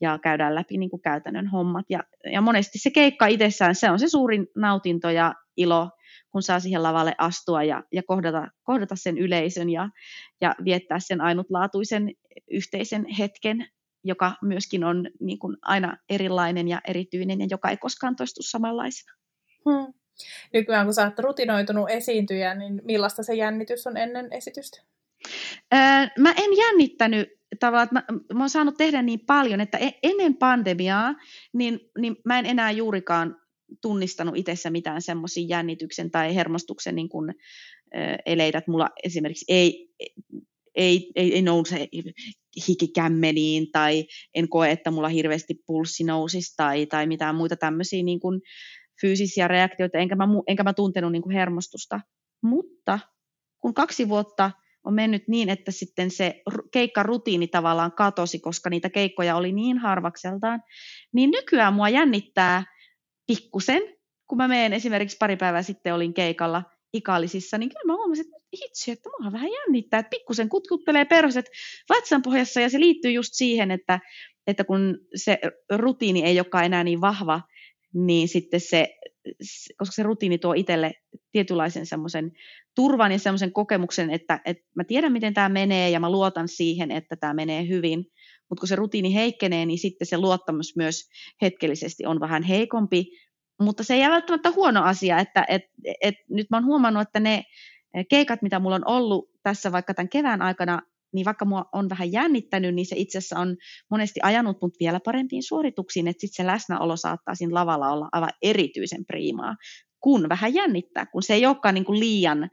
ja käydään läpi niin kuin käytännön hommat. Ja, ja monesti se keikka itsessään, se on se suurin nautinto ja ilo, kun saa siihen lavalle astua ja, ja kohdata, kohdata sen yleisön ja, ja viettää sen ainutlaatuisen yhteisen hetken joka myöskin on niin kuin aina erilainen ja erityinen ja joka ei koskaan toistu samanlaisena. Hmm. Nykyään kun sä oot rutinoitunut esiintyjä, niin millaista se jännitys on ennen esitystä? Öö, mä en jännittänyt tavallaan, että mä, mä oon saanut tehdä niin paljon, että e, ennen pandemiaa, niin, niin mä en enää juurikaan tunnistanut itsessä mitään semmoisia jännityksen tai hermostuksen niin kuin, eleitä, että mulla esimerkiksi ei, ei, ei, ei nouse hikikämmeniin tai en koe, että mulla hirveästi pulssi nousisi tai, tai mitään muita tämmöisiä niin kuin fyysisiä reaktioita, enkä mä, enkä mä tuntenut niin kuin hermostusta. Mutta kun kaksi vuotta on mennyt niin, että sitten se keikkarutiini tavallaan katosi, koska niitä keikkoja oli niin harvakseltaan, niin nykyään mua jännittää pikkusen, kun mä menen esimerkiksi pari päivää sitten olin keikalla ikallisissa, niin kyllä mä huomasin, että hitsi, että mua vähän jännittää, että pikkusen kutkuttelee perhoset vatsan pohjassa ja se liittyy just siihen, että, että kun se rutiini ei olekaan enää niin vahva, niin sitten se, koska se rutiini tuo itselle tietynlaisen semmoisen turvan ja semmoisen kokemuksen, että, että mä tiedän, miten tämä menee ja mä luotan siihen, että tämä menee hyvin, mutta kun se rutiini heikkenee, niin sitten se luottamus myös hetkellisesti on vähän heikompi, mutta se ei ole välttämättä huono asia, että et, et, nyt mä oon huomannut, että ne keikat, mitä mulla on ollut tässä vaikka tämän kevään aikana, niin vaikka mua on vähän jännittänyt, niin se itse asiassa on monesti ajanut mut vielä parempiin suorituksiin, että sitten se läsnäolo saattaa siinä lavalla olla aivan erityisen priimaa, kun vähän jännittää, kun se ei olekaan niin kuin liian,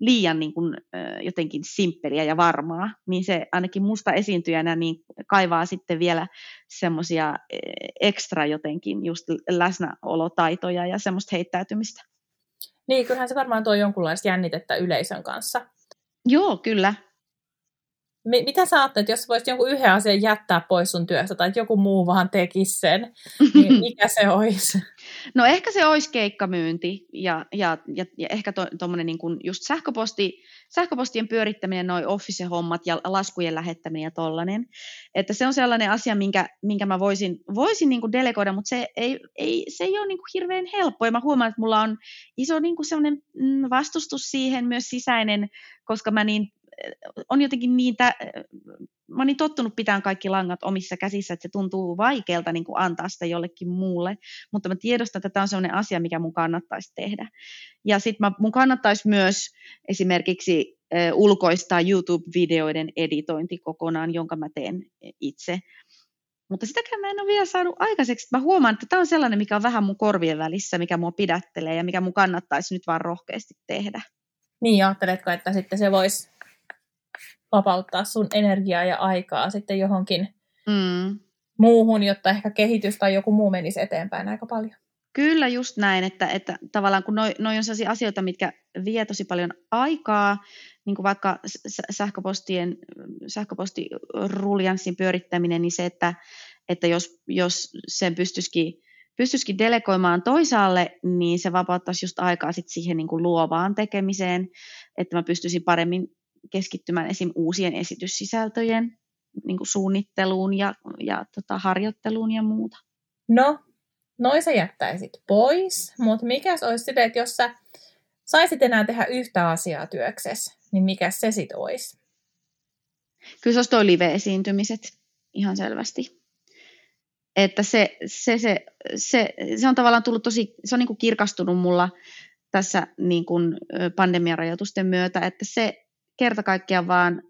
liian niin kuin, jotenkin simppeliä ja varmaa, niin se ainakin musta esiintyjänä niin kaivaa sitten vielä semmoisia ekstra jotenkin just läsnäolotaitoja ja semmoista heittäytymistä. Niin, kyllähän se varmaan tuo jonkunlaista jännitettä yleisön kanssa. Joo, kyllä mitä sä ajattelet, jos voisit jonkun yhden asian jättää pois sun työstä tai joku muu vaan tekisi sen, niin mikä se olisi? No ehkä se olisi keikkamyynti ja, ja, ja, ja ehkä tuommoinen to, niin kuin just sähköposti, sähköpostien pyörittäminen, noin office-hommat ja laskujen lähettäminen ja tollainen. Että se on sellainen asia, minkä, minkä mä voisin, voisin niin kuin delegoida, mutta se ei, ei, se ei ole niin kuin hirveän helppo. Ja mä huomaan, että mulla on iso niin kuin sellainen mm, vastustus siihen myös sisäinen, koska mä niin on jotenkin niin, tä, mä niin tottunut pitämään kaikki langat omissa käsissä, että se tuntuu vaikealta niin kuin antaa sitä jollekin muulle, mutta mä tiedostan, että tämä on sellainen asia, mikä mun kannattaisi tehdä. Ja sitten mun kannattaisi myös esimerkiksi uh, ulkoistaa YouTube-videoiden editointi kokonaan, jonka mä teen itse. Mutta sitäkään mä en ole vielä saanut aikaiseksi. Mä huomaan, että tämä on sellainen, mikä on vähän mun korvien välissä, mikä mua pidättelee ja mikä mun kannattaisi nyt vaan rohkeasti tehdä. Niin, ajatteletko, että sitten se voisi vapauttaa sun energiaa ja aikaa sitten johonkin mm. muuhun, jotta ehkä kehitys tai joku muu menisi eteenpäin aika paljon. Kyllä, just näin, että, että tavallaan kun noin noi on sellaisia asioita, mitkä vie tosi paljon aikaa, niin kuin vaikka sähköpostien, sähköpostiruljanssin pyörittäminen, niin se, että, että jos, jos sen pystyisikin, pystyisikin delegoimaan toisaalle, niin se vapauttaisi just aikaa sit siihen niin kuin luovaan tekemiseen, että mä pystyisin paremmin keskittymään esim. uusien esityssisältöjen niin kuin suunnitteluun ja, ja tota, harjoitteluun ja muuta. No, noin sä jättäisit pois, mutta mikä olisi sille, että jos sä saisit enää tehdä yhtä asiaa työksessä, niin mikä se sitten olisi? Kyllä se olisi toi live-esiintymiset ihan selvästi. Että se, se, se, se, se on tavallaan tullut tosi, se on niin kuin kirkastunut mulla tässä niin kuin pandemiarajoitusten myötä, että se, kerta kaikkiaan vaan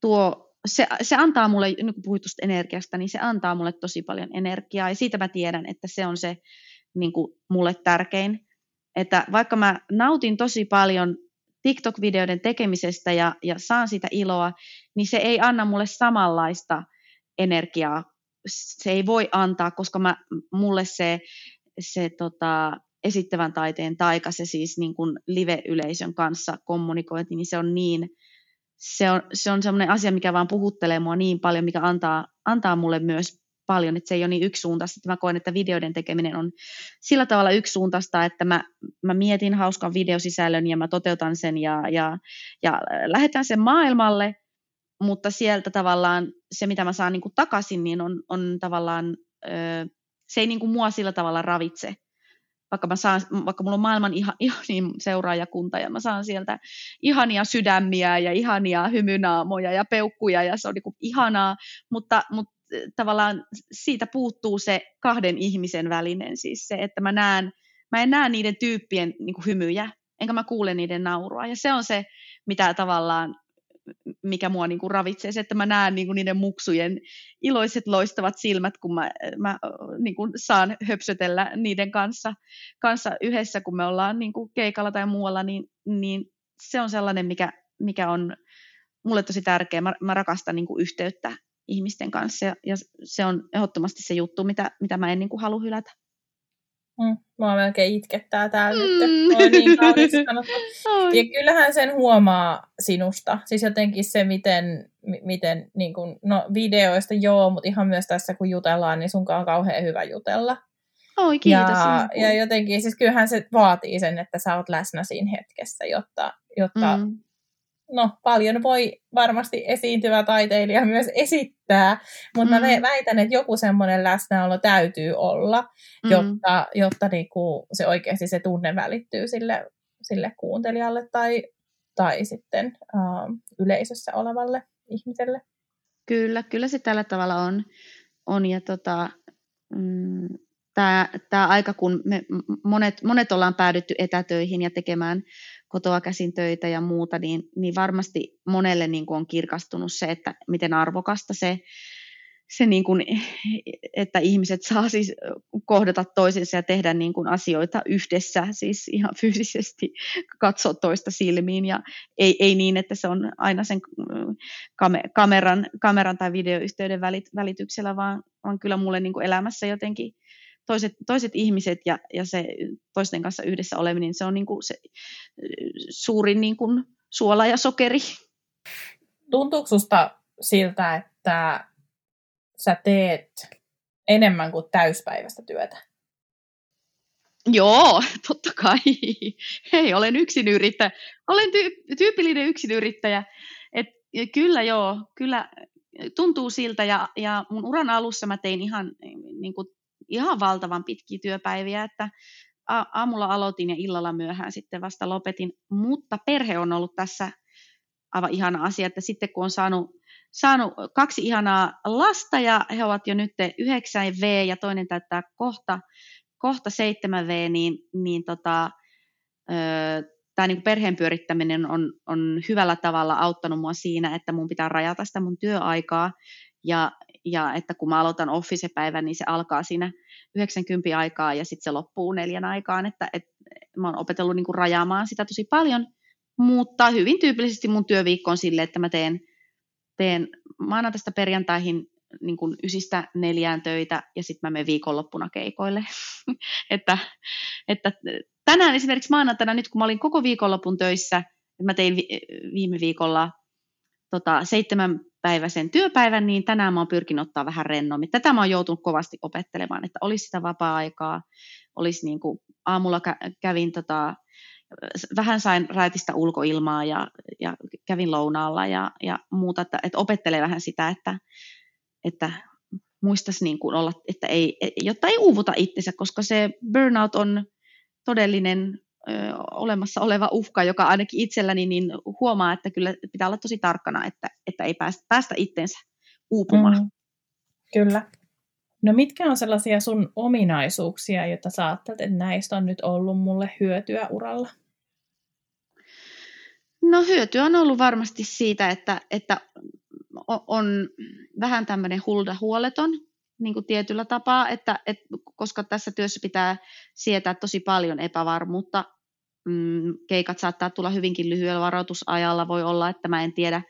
tuo, se, se antaa mulle, nyt kun puhuit energiasta, niin se antaa mulle tosi paljon energiaa ja siitä mä tiedän, että se on se niin kuin mulle tärkein. Että vaikka mä nautin tosi paljon TikTok-videoiden tekemisestä ja, ja saan sitä iloa, niin se ei anna mulle samanlaista energiaa. Se ei voi antaa, koska mä, mulle se, se tota, esittävän taiteen taika, se siis niin kuin live-yleisön kanssa kommunikointi, niin se on niin, se on, se on semmoinen asia, mikä vaan puhuttelee mua niin paljon, mikä antaa, antaa mulle myös paljon, että se ei ole niin yksisuuntaista. Että mä koen, että videoiden tekeminen on sillä tavalla yksisuuntaista, että mä, mä mietin hauskan videosisällön ja mä toteutan sen ja, ja, ja lähetän sen maailmalle, mutta sieltä tavallaan se, mitä mä saan niin kuin takaisin, niin on, on tavallaan, se ei niin kuin mua sillä tavalla ravitse, vaikka, mä saan, vaikka mulla on maailman ihan, niin seuraajakunta ja mä saan sieltä ihania sydämiä ja ihania hymynaamoja ja peukkuja ja se on niin ihanaa, mutta, mutta tavallaan siitä puuttuu se kahden ihmisen välinen, siis se, että mä näen, mä en näe niiden tyyppien niin hymyjä, enkä mä kuule niiden naurua. Ja se on se, mitä tavallaan mikä mua niin kuin ravitsee, se, että mä näen niin kuin niiden muksujen iloiset loistavat silmät, kun mä, mä niin kuin saan höpsötellä niiden kanssa, kanssa yhdessä, kun me ollaan niin kuin keikalla tai muualla, niin, niin se on sellainen, mikä, mikä on mulle tosi tärkeä. Mä, mä rakastan niin kuin yhteyttä ihmisten kanssa ja, ja se on ehdottomasti se juttu, mitä, mitä mä en niin kuin halua hylätä. Mm, mua melkein itkettää täällä mm. nyt. On niin Ja kyllähän sen huomaa sinusta. Siis jotenkin se, miten, miten niin kun, no videoista joo, mutta ihan myös tässä kun jutellaan, niin sunkaan on kauhean hyvä jutella. Oi, kiitos. Ja, ja jotenkin, siis kyllähän se vaatii sen, että sä oot läsnä siinä hetkessä, jotta, jotta mm. No, paljon voi varmasti esiintyvä taiteilija myös esittää, mutta mm. mä väitän, että joku semmoinen läsnäolo täytyy olla, mm. jotta, jotta niinku se oikeasti se tunne välittyy sille, sille kuuntelijalle tai, tai sitten uh, yleisössä olevalle ihmiselle. Kyllä, kyllä se tällä tavalla on. on ja tota, mm, tämä, tämä aika, kun me monet, monet ollaan päädytty etätöihin ja tekemään kotoa käsin töitä ja muuta, niin, niin varmasti monelle niin kuin on kirkastunut se, että miten arvokasta se, se niin kuin, että ihmiset saa siis kohdata toisensa ja tehdä niin kuin asioita yhdessä, siis ihan fyysisesti katsoa toista silmiin. Ja ei, ei niin, että se on aina sen kameran, kameran tai videoyhteyden välityksellä, vaan, vaan kyllä mulle niin kuin elämässä jotenkin toiset, toiset ihmiset ja, ja se toisten kanssa yhdessä oleminen, niin se on niin kuin se suurin niin kuin suola ja sokeri. Tuntuuko susta siltä, että sä teet enemmän kuin täyspäiväistä työtä? Joo, totta kai. Hei, olen yrittäjä. Olen ty- tyypillinen yrittäjä. Et, kyllä joo, kyllä tuntuu siltä ja, ja mun uran alussa mä tein ihan niin kuin ihan valtavan pitkiä työpäiviä, että aamulla aloitin ja illalla myöhään sitten vasta lopetin, mutta perhe on ollut tässä aivan ihana asia, että sitten kun on saanut, saanut kaksi ihanaa lasta ja he ovat jo nyt 9V ja toinen täyttää kohta, kohta 7V, niin, niin tota, tämä niin perheen pyörittäminen on, on hyvällä tavalla auttanut mua siinä, että mun pitää rajata sitä mun työaikaa. Ja, ja että kun mä aloitan office-päivän, niin se alkaa siinä 90 aikaa ja sitten se loppuu neljän aikaan, että et, mä oon opetellut niin kuin rajaamaan sitä tosi paljon, mutta hyvin tyypillisesti mun työviikko on silleen, että mä teen, teen maanantaista perjantaihin niin kuin ysistä neljään töitä ja sitten mä menen viikonloppuna keikoille. että, että tänään esimerkiksi maanantaina, nyt kun mä olin koko viikonlopun töissä, mä tein viime viikolla tota, seitsemän päiväisen työpäivän, niin tänään mä oon pyrkinyt ottaa vähän rennommin. Tätä mä oon joutunut kovasti opettelemaan, että olisi sitä vapaa-aikaa, olisi niin kuin, aamulla kävin tota, vähän sain raitista ulkoilmaa ja, ja kävin lounaalla ja, ja muuta, että, että opettelee vähän sitä, että, että muistaisi niin kuin olla, että ei, jotta ei uuvuta itsensä, koska se burnout on todellinen olemassa oleva uhka, joka ainakin itselläni niin huomaa, että kyllä pitää olla tosi tarkkana, että, että ei päästä, päästä itsensä uupumaan. Mm, kyllä. No mitkä on sellaisia sun ominaisuuksia, joita sä ajattelet, että näistä on nyt ollut mulle hyötyä uralla? No hyötyä on ollut varmasti siitä, että, että on vähän tämmöinen hulda huoleton niin kuin tietyllä tapaa, että, että koska tässä työssä pitää sietää tosi paljon epävarmuutta, mm, keikat saattaa tulla hyvinkin lyhyellä varoitusajalla, voi olla, että mä en tiedä,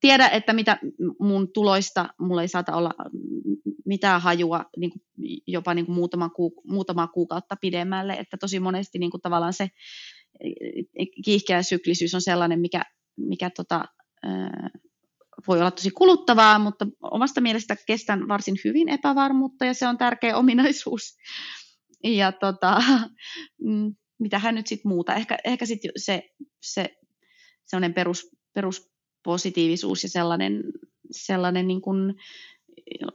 tiedä että mitä mun tuloista, mulla ei saata olla mitään hajua niin kuin jopa niin kuin muutama, kuuk- muutama kuukautta pidemmälle, että tosi monesti niin kuin tavallaan se kiihkeä syklisyys on sellainen, mikä, mikä tota, voi olla tosi kuluttavaa, mutta omasta mielestä kestän varsin hyvin epävarmuutta ja se on tärkeä ominaisuus. Ja tota, mm, mitähän nyt sitten muuta. Ehkä, ehkä sitten se, se sellainen perus, peruspositiivisuus ja sellainen, sellainen niin kuin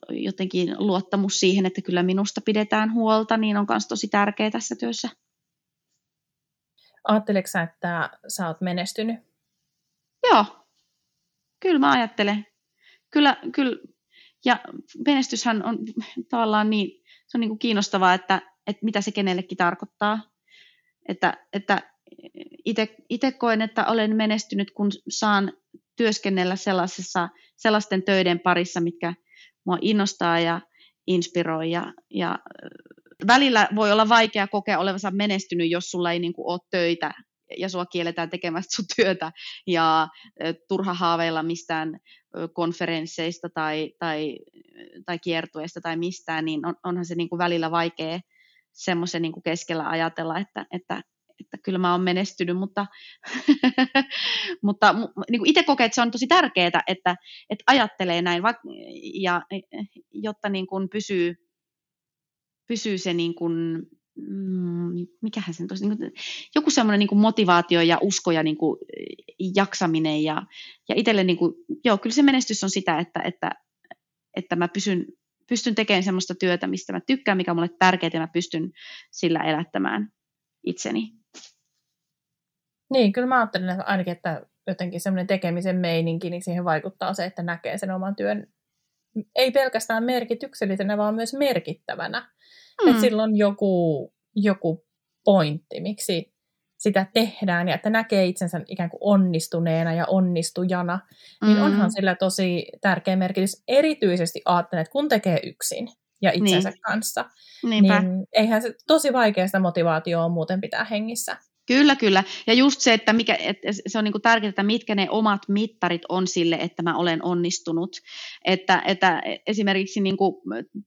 jotenkin luottamus siihen, että kyllä minusta pidetään huolta, niin on myös tosi tärkeä tässä työssä. Ajatteleksä, että sä oot menestynyt? Joo, kyllä mä ajattelen. Kyllä, kyllä. Ja menestyshän on tavallaan niin, se on niin kuin kiinnostavaa, että, että mitä se kenellekin tarkoittaa. Että, että itse koen, että olen menestynyt, kun saan työskennellä sellaisessa, sellaisten töiden parissa, mitkä mua innostaa ja inspiroi. Ja, ja välillä voi olla vaikea kokea olevansa menestynyt, jos sulla ei niin kuin, ole töitä ja sua kielletään tekemästä sun työtä. Ja turha haaveilla mistään konferensseista tai, tai, tai kiertueista tai mistään, niin on, onhan se niin kuin välillä vaikea semmoisen niin keskellä ajatella, että, että, että kyllä mä oon menestynyt, mutta, mutta niin itse kokee, että se on tosi tärkeää, että, että ajattelee näin, ja, jotta niin kuin pysyy, pysyy se niin kuin, mm, mikähän se tosi, niin joku semmoinen niin motivaatio ja usko ja niin kuin, jaksaminen ja, ja itselle niin kuin, joo, kyllä se menestys on sitä, että, että, että mä pysyn, pystyn tekemään semmoista työtä, mistä mä tykkään, mikä on mulle tärkeää ja mä pystyn sillä elättämään itseni. Niin, kyllä mä ajattelen että ainakin, että jotenkin semmoinen tekemisen meininki, niin siihen vaikuttaa se, että näkee sen oman työn ei pelkästään merkityksellisenä, vaan myös merkittävänä. Mm. Että sillä on joku, joku pointti, miksi sitä tehdään ja että näkee itsensä ikään kuin onnistuneena ja onnistujana, niin mm. onhan sillä tosi tärkeä merkitys. Erityisesti ajattelen, että kun tekee yksin ja itsensä niin. kanssa, Niinpä. niin eihän se tosi vaikeasta motivaatioa muuten pitää hengissä. Kyllä, kyllä. Ja just se, että, mikä, että se on niin tärkeää, että mitkä ne omat mittarit on sille, että mä olen onnistunut. Että, että esimerkiksi niin kuin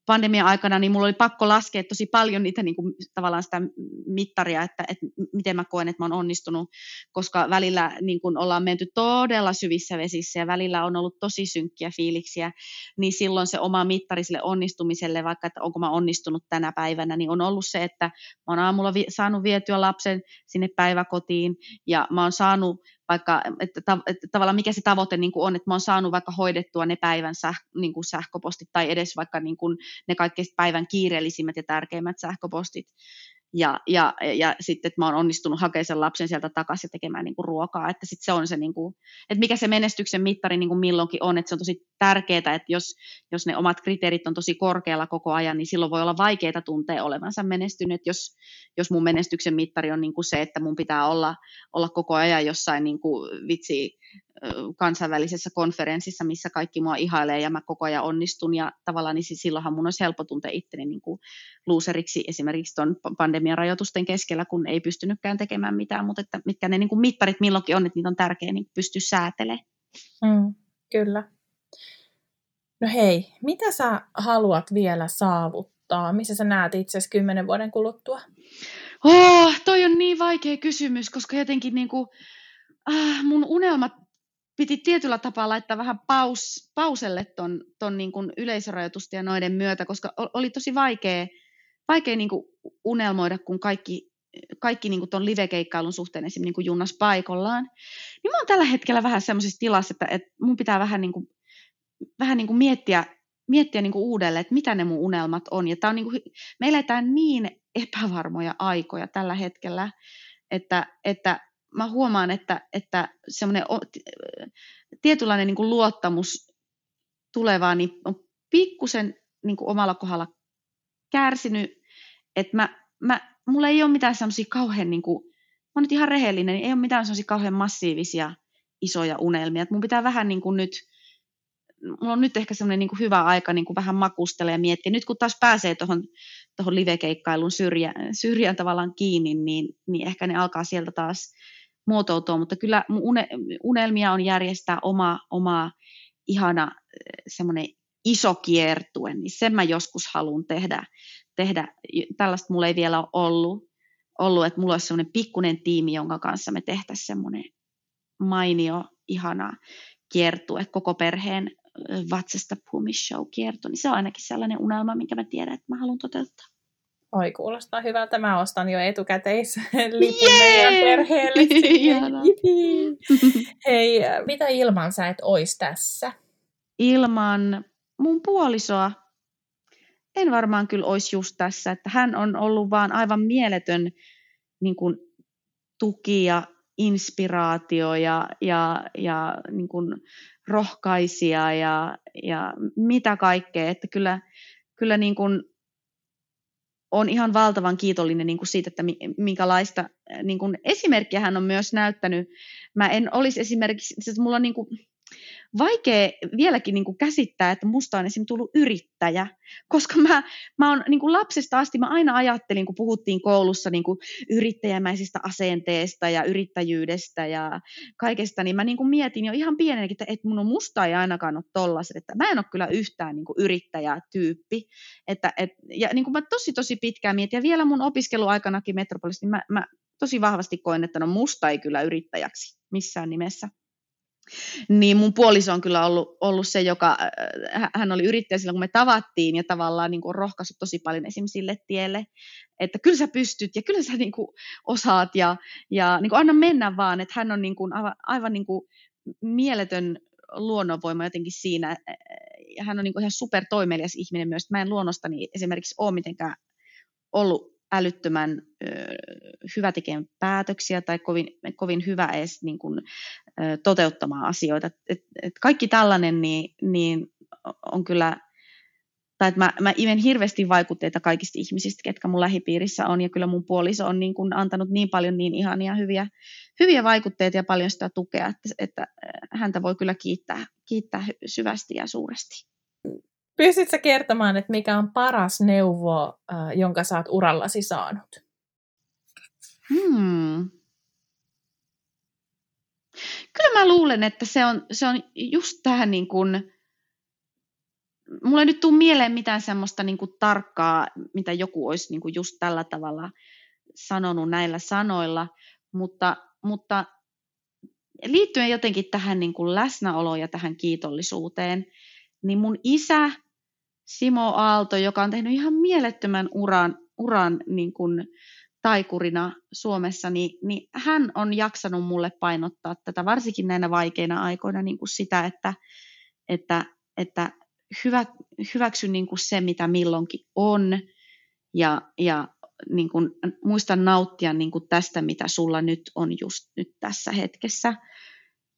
pandemian aikana niin mulla oli pakko laskea tosi paljon niitä niin kuin, tavallaan sitä mittaria, että, että miten mä koen, että mä olen onnistunut, koska välillä niin kuin ollaan menty todella syvissä vesissä ja välillä on ollut tosi synkkiä fiiliksiä, niin silloin se oma mittari sille onnistumiselle, vaikka että onko mä onnistunut tänä päivänä, niin on ollut se, että mä oon aamulla vi- saanut vietyä lapsen sinne päiväkotiin ja mä oon saanut vaikka, että, että tavallaan mikä se tavoite niin kuin on, että mä oon saanut vaikka hoidettua ne päivän säh, niin kuin sähköpostit tai edes vaikka niin kuin ne kaikkein päivän kiireellisimmät ja tärkeimmät sähköpostit ja, ja, ja sitten, että mä oon onnistunut hakemaan sen lapsen sieltä takaisin ja tekemään niin kuin ruokaa, että sitten se on se, niin kuin, että mikä se menestyksen mittari niin kuin milloinkin on, että se on tosi tärkeää, että jos, jos ne omat kriteerit on tosi korkealla koko ajan, niin silloin voi olla vaikeaa tuntea olevansa menestynyt, jos, jos mun menestyksen mittari on niin kuin se, että mun pitää olla, olla koko ajan jossain niin kuin, vitsi, kansainvälisessä konferenssissa, missä kaikki mua ihailee ja mä koko ajan onnistun ja tavallaan niin silloinhan mun olisi helppo tuntea itteni niin kuin loseriksi esimerkiksi tuon pandemian rajoitusten keskellä, kun ei pystynytkään tekemään mitään, mutta että mitkä ne niin kuin mittarit milloinkin on, että niitä on tärkeää niin pystyä säätelemään. Mm, kyllä. No hei, mitä sä haluat vielä saavuttaa? Missä sä näet itsesi kymmenen vuoden kuluttua? Oh, toi on niin vaikea kysymys, koska jotenkin niin kuin, ah, mun unelmat piti tietyllä tapaa laittaa vähän paus, pauselle ton, ton niin kuin yleisörajoitusten ja noiden myötä, koska oli tosi vaikea, vaikea niin kuin unelmoida, kun kaikki, kaikki niin kuin ton livekeikkailun suhteen esimerkiksi niin kuin junnas paikallaan. Niin mä oon tällä hetkellä vähän semmoisessa tilassa, että, että mun pitää vähän, niin kuin, vähän niin kuin miettiä, miettiä niin kuin uudelleen, että mitä ne mun unelmat on. Ja tää on niin kuin, me eletään niin epävarmoja aikoja tällä hetkellä, että, että mä huomaan, että, että semmoinen tietynlainen niin kuin luottamus tulevaan niin on pikkusen niin kuin omalla kohdalla kärsinyt, että mä, mä, mulla ei ole mitään semmoisia kauhean, niin kuin, mä oon nyt ihan rehellinen, niin ei ole mitään semmoisia kauhean massiivisia isoja unelmia. että mun pitää vähän niin kuin nyt, mulla on nyt ehkä semmoinen niin kuin hyvä aika niin kuin vähän makustella ja miettiä. Nyt kun taas pääsee tuohon tohon livekeikkailun syrjään, syrjään tavallaan kiinni, niin, niin ehkä ne alkaa sieltä taas muotoutua, mutta kyllä unelmia on järjestää oma, oma ihana eh, semmoinen iso kiertue, niin sen mä joskus haluan tehdä. tehdä. Tällaista mulla ei vielä ole ollut, ollut että mulla olisi semmoinen pikkuinen tiimi, jonka kanssa me tehtäisiin semmoinen mainio, ihana kiertue, koko perheen eh, vatsasta show kierto, niin se on ainakin sellainen unelma, minkä mä tiedän, että mä haluan toteuttaa. Oi, kuulostaa hyvältä. Mä ostan jo etukäteislipun meidän perheelle. Hei, mitä ilman sä et ois tässä? Ilman mun puolisoa en varmaan kyllä olisi just tässä. Että hän on ollut vaan aivan mieletön niin kuin, tuki ja inspiraatio ja, ja, ja niin kuin, rohkaisija ja, ja mitä kaikkea. Että kyllä, kyllä niin kuin, on ihan valtavan kiitollinen niin kuin siitä, että minkälaista niin kuin esimerkkiä hän on myös näyttänyt. Mä en olisi esimerkiksi, siis mulla on niin kuin, vaikea vieläkin niin kuin käsittää, että musta on esimerkiksi tullut yrittäjä, koska mä, mä oon niin kuin lapsesta asti, mä aina ajattelin, kun puhuttiin koulussa niin kuin yrittäjämäisistä asenteesta ja yrittäjyydestä ja kaikesta, niin mä niin kuin mietin jo ihan pienenäkin, että, että mun on musta ei ainakaan ole tollaset, että mä en ole kyllä yhtään niin kuin yrittäjätyyppi, että, et, ja niin kuin mä tosi tosi pitkään mietin, ja vielä mun opiskeluaikanakin Metropolissa, niin mä, mä tosi vahvasti koen, että no musta ei kyllä yrittäjäksi missään nimessä. Niin mun puoliso on kyllä ollut, ollut se, joka, äh, hän oli yrittäjä silloin, kun me tavattiin ja tavallaan niin kuin rohkaissut tosi paljon esim. sille tielle, että kyllä sä pystyt ja kyllä sä niin kuin osaat ja, ja niin kuin anna mennä vaan, että hän on niin kuin aivan, aivan niin kuin mieletön luonnonvoima jotenkin siinä, ja hän on niin kuin ihan super toimelias ihminen myös, mä en luonnostani esimerkiksi ole mitenkään ollut älyttömän hyvä tekemään päätöksiä tai kovin, kovin hyvä edes niin kuin, toteuttamaan asioita. Et, et kaikki tällainen niin, niin on kyllä, tai että mä, mä imen hirveästi vaikutteita kaikista ihmisistä, ketkä mun lähipiirissä on, ja kyllä mun puoliso on niin kuin antanut niin paljon niin ihania hyviä, hyviä vaikutteita ja paljon sitä tukea, että, että häntä voi kyllä kiittää, kiittää syvästi ja suuresti. Pystytkö kertomaan, että mikä on paras neuvo, äh, jonka oot urallasi saanut? Hmm. Kyllä mä luulen, että se on, se on just tähän niin kuin, mulla ei nyt tule mieleen mitään semmoista niin kuin tarkkaa, mitä joku olisi niin kuin just tällä tavalla sanonut näillä sanoilla, mutta, mutta liittyen jotenkin tähän niin kuin läsnäoloon ja tähän kiitollisuuteen, niin mun isä Simo Aalto, joka on tehnyt ihan mielettömän uran, uran niin kuin taikurina Suomessa, niin, niin hän on jaksanut mulle painottaa tätä, varsinkin näinä vaikeina aikoina niin kuin sitä, että, että, että hyvä, hyväksy niin kuin se, mitä milloinkin on, ja, ja niin kuin, muista nauttia niin kuin tästä, mitä sulla nyt on just nyt tässä hetkessä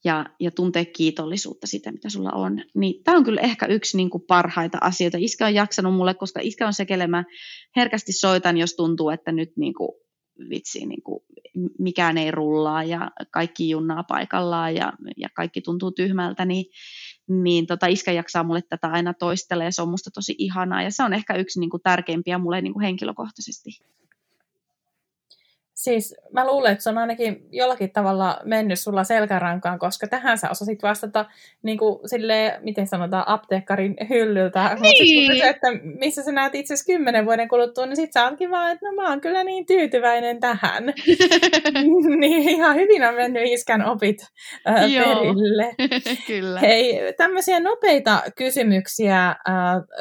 ja, ja tuntee kiitollisuutta siitä, mitä sulla on. Niin tämä on kyllä ehkä yksi niin kuin parhaita asioita. Iskä on jaksanut mulle, koska iskä on se, kelle mä herkästi soitan, jos tuntuu, että nyt niin kuin, vitsi, niin kuin, mikään ei rullaa ja kaikki junnaa paikallaan ja, ja kaikki tuntuu tyhmältä, niin, niin tota, iskä jaksaa mulle tätä aina toistella ja se on musta tosi ihanaa ja se on ehkä yksi niin kuin, tärkeimpiä mulle niin kuin henkilökohtaisesti. Siis mä luulen, että se on ainakin jollakin tavalla mennyt sulla selkärankaan, koska tähän sä osasit vastata niin kuin sille, miten sanotaan, apteekkarin hyllyltä. Niin. Mutta että missä sä näet itse asiassa kymmenen vuoden kuluttua, niin sit sä ootkin vaan, että no mä oon kyllä niin tyytyväinen tähän. niin ihan hyvin on mennyt iskän opit äh, perille. kyllä. Hei, tämmöisiä nopeita kysymyksiä äh,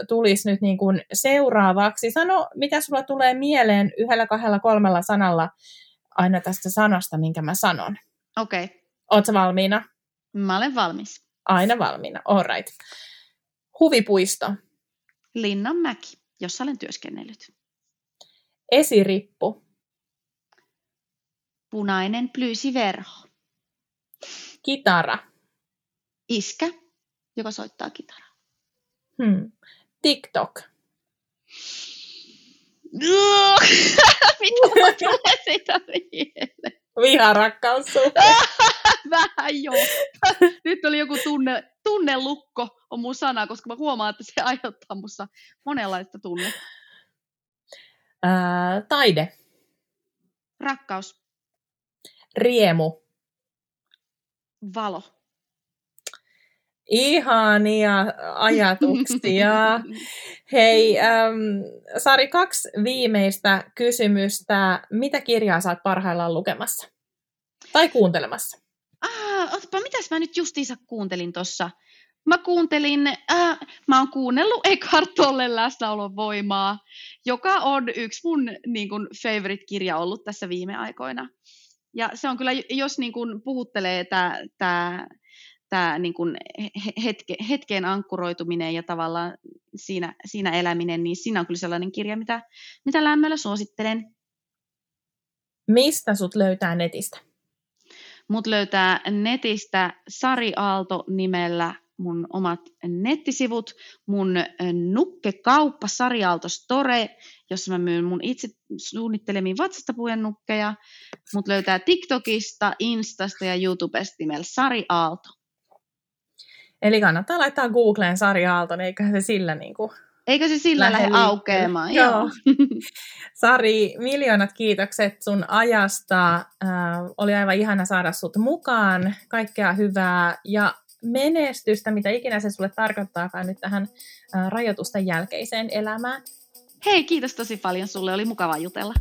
tulisi nyt niin kuin seuraavaksi. Sano, mitä sulla tulee mieleen yhdellä, kahdella, kolmella sanalla aina tästä sanasta, minkä mä sanon. Okei. Okay. Oletko valmiina? Mä olen valmis. Aina valmiina, all right. Huvipuisto. Linnanmäki, jossa olen työskennellyt. Esirippu. Punainen plyysiverho. Kitara. Iskä, joka soittaa kitaraa. Hmm. TikTok. Mitä tulee siitä mieleen? Viharakkaus Vähän joo. Nyt oli joku tunne, tunnelukko on mun sana, koska mä huomaan, että se aiheuttaa musta monenlaista tunnetta. Ää, taide. Rakkaus. Riemu. Valo. Ihania ajatuksia. Hei, ähm, Sari, kaksi viimeistä kysymystä. Mitä kirjaa saat parhaillaan lukemassa? Tai kuuntelemassa? Ah, otapa, mitäs mä nyt justiinsa kuuntelin tuossa? Mä kuuntelin, äh, mä oon kuunnellut Eckhart Tolle läsnäolon voimaa, joka on yksi mun niin kun, favorite-kirja ollut tässä viime aikoina. Ja se on kyllä, jos niin kun, puhuttelee tämä tämä niin kuin hetke, hetkeen ankkuroituminen ja tavallaan siinä, siinä eläminen, niin siinä on kyllä sellainen kirja, mitä, mitä lämmöllä suosittelen. Mistä sut löytää netistä? Mut löytää netistä Sari Aalto nimellä mun omat nettisivut, mun nukkekauppa Sari Aalto Store, jossa mä myyn mun itse suunnittelemiin vatsasta nukkeja. Mut löytää TikTokista, Instasta ja YouTubesta nimellä Sari Aalto. Eli kannattaa laittaa Googleen Sari Aalto, niin eiköhän se sillä niin kuin Eikö se sillä lähde, lähde aukeamaan? Joo. Joo. Sari, miljoonat kiitokset sun ajasta. Äh, oli aivan ihana saada sut mukaan. Kaikkea hyvää ja menestystä, mitä ikinä se sulle tarkoittaakaan nyt tähän äh, rajoitusten jälkeiseen elämään. Hei, kiitos tosi paljon sulle. Oli mukava jutella.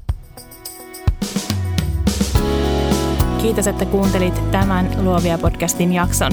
Kiitos, että kuuntelit tämän Luovia podcastin jakson.